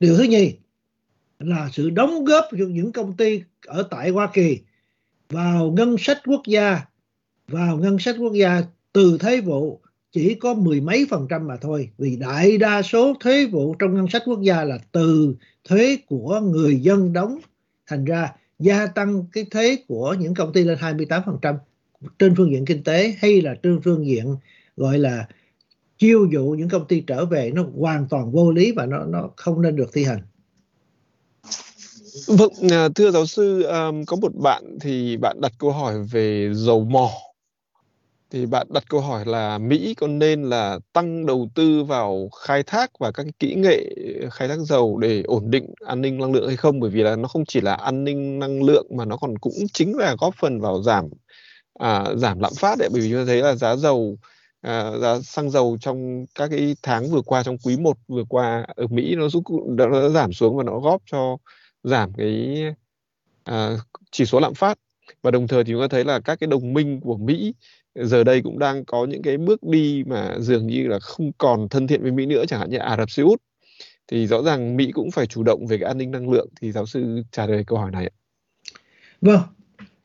Điều thứ nhì là sự đóng góp của những công ty ở tại Hoa Kỳ vào ngân sách quốc gia, vào ngân sách quốc gia từ thuế vụ chỉ có mười mấy phần trăm mà thôi. Vì đại đa số thuế vụ trong ngân sách quốc gia là từ thuế của người dân đóng. Thành ra gia tăng cái thuế của những công ty lên 28% trên phương diện kinh tế hay là trên phương diện gọi là chiêu dụ những công ty trở về nó hoàn toàn vô lý và nó nó không nên được thi hành. Vâng, à, thưa giáo sư, à, có một bạn thì bạn đặt câu hỏi về dầu mỏ thì bạn đặt câu hỏi là Mỹ có nên là tăng đầu tư vào khai thác và các kỹ nghệ ờ, khai thác dầu để ổn định an ninh năng lượng hay không? Bởi vì là nó không chỉ là an ninh năng lượng mà nó còn cũng chính là góp phần vào giảm à, giảm lạm phát đấy. Bởi vì chúng ta thấy là giá dầu à, giá xăng dầu trong các cái tháng vừa qua trong quý 1 vừa qua ở Mỹ nó giúp nó, nó giảm xuống và nó góp cho giảm cái à, chỉ số lạm phát và đồng thời thì chúng ta thấy là các cái đồng minh của Mỹ giờ đây cũng đang có những cái bước đi mà dường như là không còn thân thiện với Mỹ nữa chẳng hạn như Ả Rập Xê Út thì rõ ràng Mỹ cũng phải chủ động về cái an ninh năng lượng thì giáo sư trả lời câu hỏi này ạ. Vâng,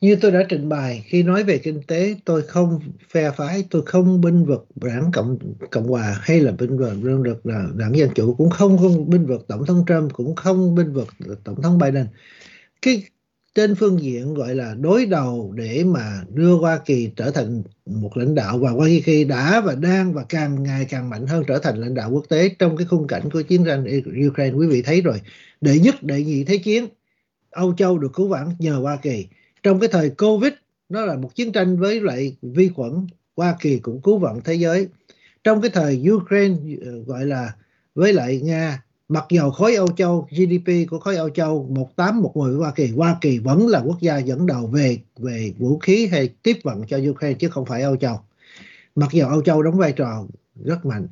như tôi đã trình bày khi nói về kinh tế tôi không phe phái tôi không binh vực đảng cộng cộng hòa hay là binh vực đảng, là đảng dân chủ cũng không không binh vực tổng thống Trump cũng không binh vực tổng thống Biden cái trên phương diện gọi là đối đầu để mà đưa Hoa Kỳ trở thành một lãnh đạo và Hoa Kỳ đã và đang và càng ngày càng mạnh hơn trở thành lãnh đạo quốc tế trong cái khung cảnh của chiến tranh Ukraine. Quý vị thấy rồi, đệ nhất, đệ nhị thế chiến, Âu Châu được cứu vãn nhờ Hoa Kỳ. Trong cái thời Covid, nó là một chiến tranh với lại vi khuẩn, Hoa Kỳ cũng cứu vãn thế giới. Trong cái thời Ukraine, gọi là với lại Nga Mặc dầu khối Âu Châu, GDP của khối Âu Châu 18 một người Hoa Kỳ, Hoa Kỳ vẫn là quốc gia dẫn đầu về về vũ khí hay tiếp vận cho Ukraine chứ không phải Âu Châu. Mặc dù Âu Châu đóng vai trò rất mạnh.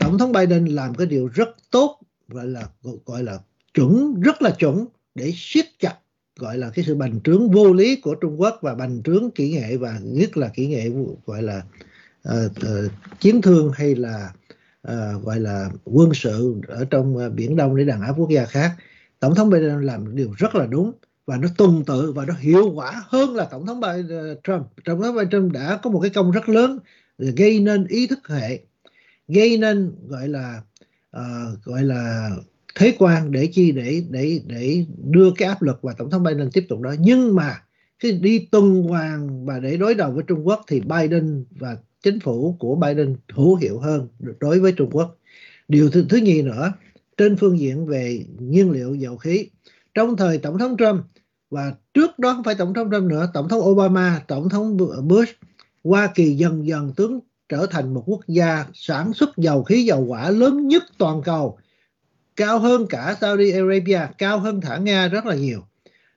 Tổng thống Biden làm cái điều rất tốt gọi là gọi là chuẩn rất là chuẩn để siết chặt gọi là cái sự bành trướng vô lý của Trung Quốc và bành trướng kỹ nghệ và nhất là kỹ nghệ gọi là uh, uh, chiến thương hay là uh, gọi là quân sự ở trong uh, biển Đông để đàn áp quốc gia khác. Tổng thống Biden làm điều rất là đúng và nó tương tự và nó hiệu quả hơn là tổng thống Biden, ờ, Trump. Tổng thống Biden Trump đã có một cái công rất lớn gây nên ý thức hệ gây nên gọi là uh, gọi là thế quan để chi để để để đưa cái áp lực và tổng thống Biden tiếp tục đó. Nhưng mà khi đi tuần hoàn và để đối đầu với Trung Quốc thì Biden và chính phủ của Biden hữu hiệu hơn đối với Trung Quốc. Điều thứ, thứ nhì nữa, trên phương diện về nhiên liệu dầu khí, trong thời Tổng thống Trump và trước đó không phải Tổng thống Trump nữa, Tổng thống Obama, Tổng thống Bush, Hoa Kỳ dần dần tướng trở thành một quốc gia sản xuất dầu khí dầu quả lớn nhất toàn cầu, cao hơn cả Saudi Arabia, cao hơn thả Nga rất là nhiều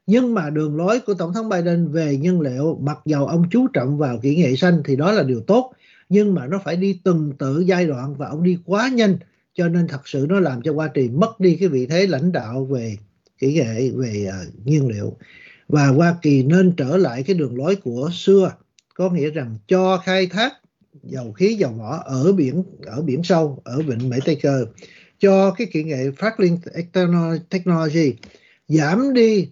nhưng mà đường lối của tổng thống Biden về nhiên liệu mặc dầu ông chú trọng vào kỹ nghệ xanh thì đó là điều tốt nhưng mà nó phải đi từng tự giai đoạn và ông đi quá nhanh cho nên thật sự nó làm cho Hoa Kỳ mất đi cái vị thế lãnh đạo về kỹ nghệ về uh, nhiên liệu. Và Hoa Kỳ nên trở lại cái đường lối của xưa có nghĩa rằng cho khai thác dầu khí dầu mỏ ở biển ở biển sâu ở vịnh Mỹ Tây Cơ cho cái kỹ nghệ Franklin Technology giảm đi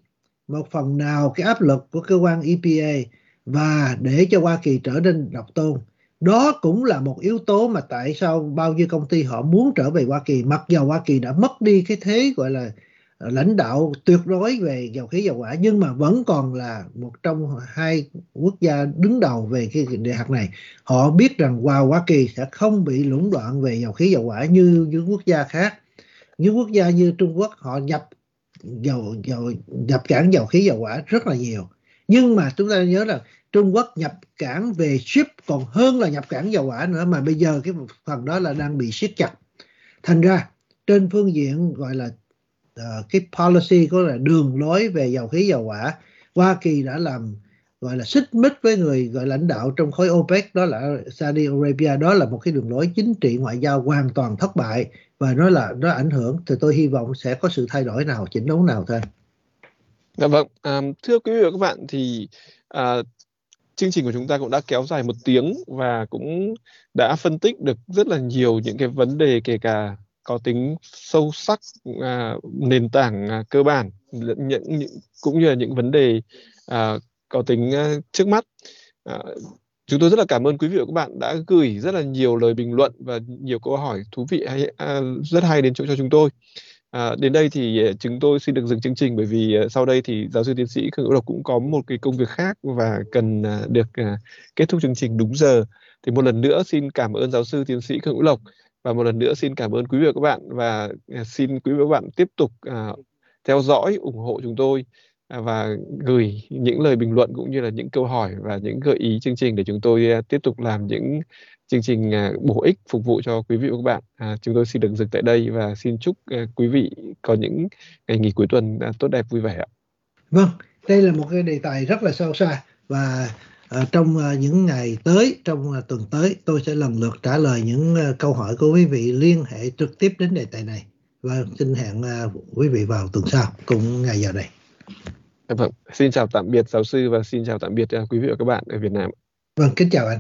một phần nào cái áp lực của cơ quan EPA và để cho Hoa Kỳ trở nên độc tôn. Đó cũng là một yếu tố mà tại sao bao nhiêu công ty họ muốn trở về Hoa Kỳ mặc dầu Hoa Kỳ đã mất đi cái thế gọi là ờ, lãnh đạo tuyệt đối về dầu khí dầu hỏa nhưng mà vẫn còn là một trong hai quốc gia đứng đầu về cái đề hạt này. Họ biết rằng wow, Hoa Kỳ sẽ không bị lũng đoạn về dầu khí dầu hỏa như những quốc gia khác. Những quốc gia như Trung Quốc họ nhập dầu dầu nhập cảng dầu khí dầu hỏa rất là nhiều. Nhưng mà chúng ta nhớ là Trung Quốc nhập cảng về ship còn hơn là nhập cảng dầu hỏa nữa mà bây giờ cái phần đó là đang bị siết chặt. Thành ra trên phương diện gọi là uh, cái policy có là đường lối về dầu khí dầu hỏa Hoa Kỳ đã làm gọi là xích mích với người gọi lãnh đạo trong khối OPEC đó là Saudi Arabia. Đó là một cái đường lối chính trị ngoại giao hoàn toàn thất bại và nó là nó ảnh hưởng. Thì tôi hy vọng sẽ có sự thay đổi nào chỉnh đốn nào thôi. Dạ vâng, à, thưa quý vị và các bạn thì à, chương trình của chúng ta cũng đã kéo dài một tiếng và cũng đã phân tích được rất là nhiều những cái vấn đề kể cả có tính sâu sắc à, nền tảng à, cơ bản những, những cũng như là những vấn đề à, có tính ờ, trước mắt. À, chúng tôi rất là cảm ơn quý vị và các bạn đã gửi rất là nhiều lời bình luận và nhiều câu hỏi thú vị hay à, rất hay đến chỗ cho chúng tôi. À, đến đây thì ờ, chúng tôi xin được dừng chương trình bởi vì ờ, sau đây thì giáo sư tiến sĩ Khương Hữu Lộc cũng có một cái công việc khác và cần à, được à, kết thúc chương trình đúng giờ. Thì một lần nữa xin cảm ơn giáo sư tiến sĩ Khương Hữu Lộc và một lần nữa xin cảm ơn quý vị và các bạn và à, xin quý vị và các bạn tiếp tục uh, theo dõi ủng hộ chúng tôi. À, và gửi những lời bình luận cũng như là những câu hỏi và những gợi ý chương trình để chúng tôi à, tiếp tục làm những chương trình à, bổ ích phục vụ cho quý vị và các bạn. À, chúng tôi xin được dừng tại đây và xin chúc quý vị có những ngày nghỉ cuối tuần tốt đẹp vui vẻ ạ. Vâng, đây là một cái đề tài rất là sâu xa và trong những ngày tới, trong tuần tới, tôi sẽ lần lượt trả lời những câu hỏi của quý vị liên hệ trực tiếp đến đề tài này. Và xin hẹn quý vị vào tuần sau cùng ngày giờ này. Vâng, xin chào tạm biệt giáo sư và xin chào tạm biệt uh, quý vị và các bạn ở Việt Nam. Vâng, kính chào anh.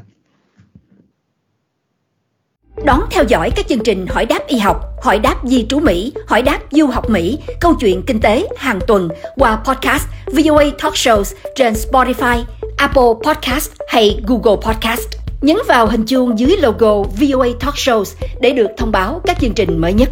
Đón theo dõi các chương trình Hỏi đáp y học, Hỏi đáp di trú Mỹ, Hỏi đáp du học Mỹ, câu chuyện kinh tế hàng tuần qua podcast VOA Talk Shows trên Spotify, Apple Podcast hay Google Podcast. Nhấn vào hình chuông dưới logo VOA Talk Shows để được thông báo các chương trình mới nhất.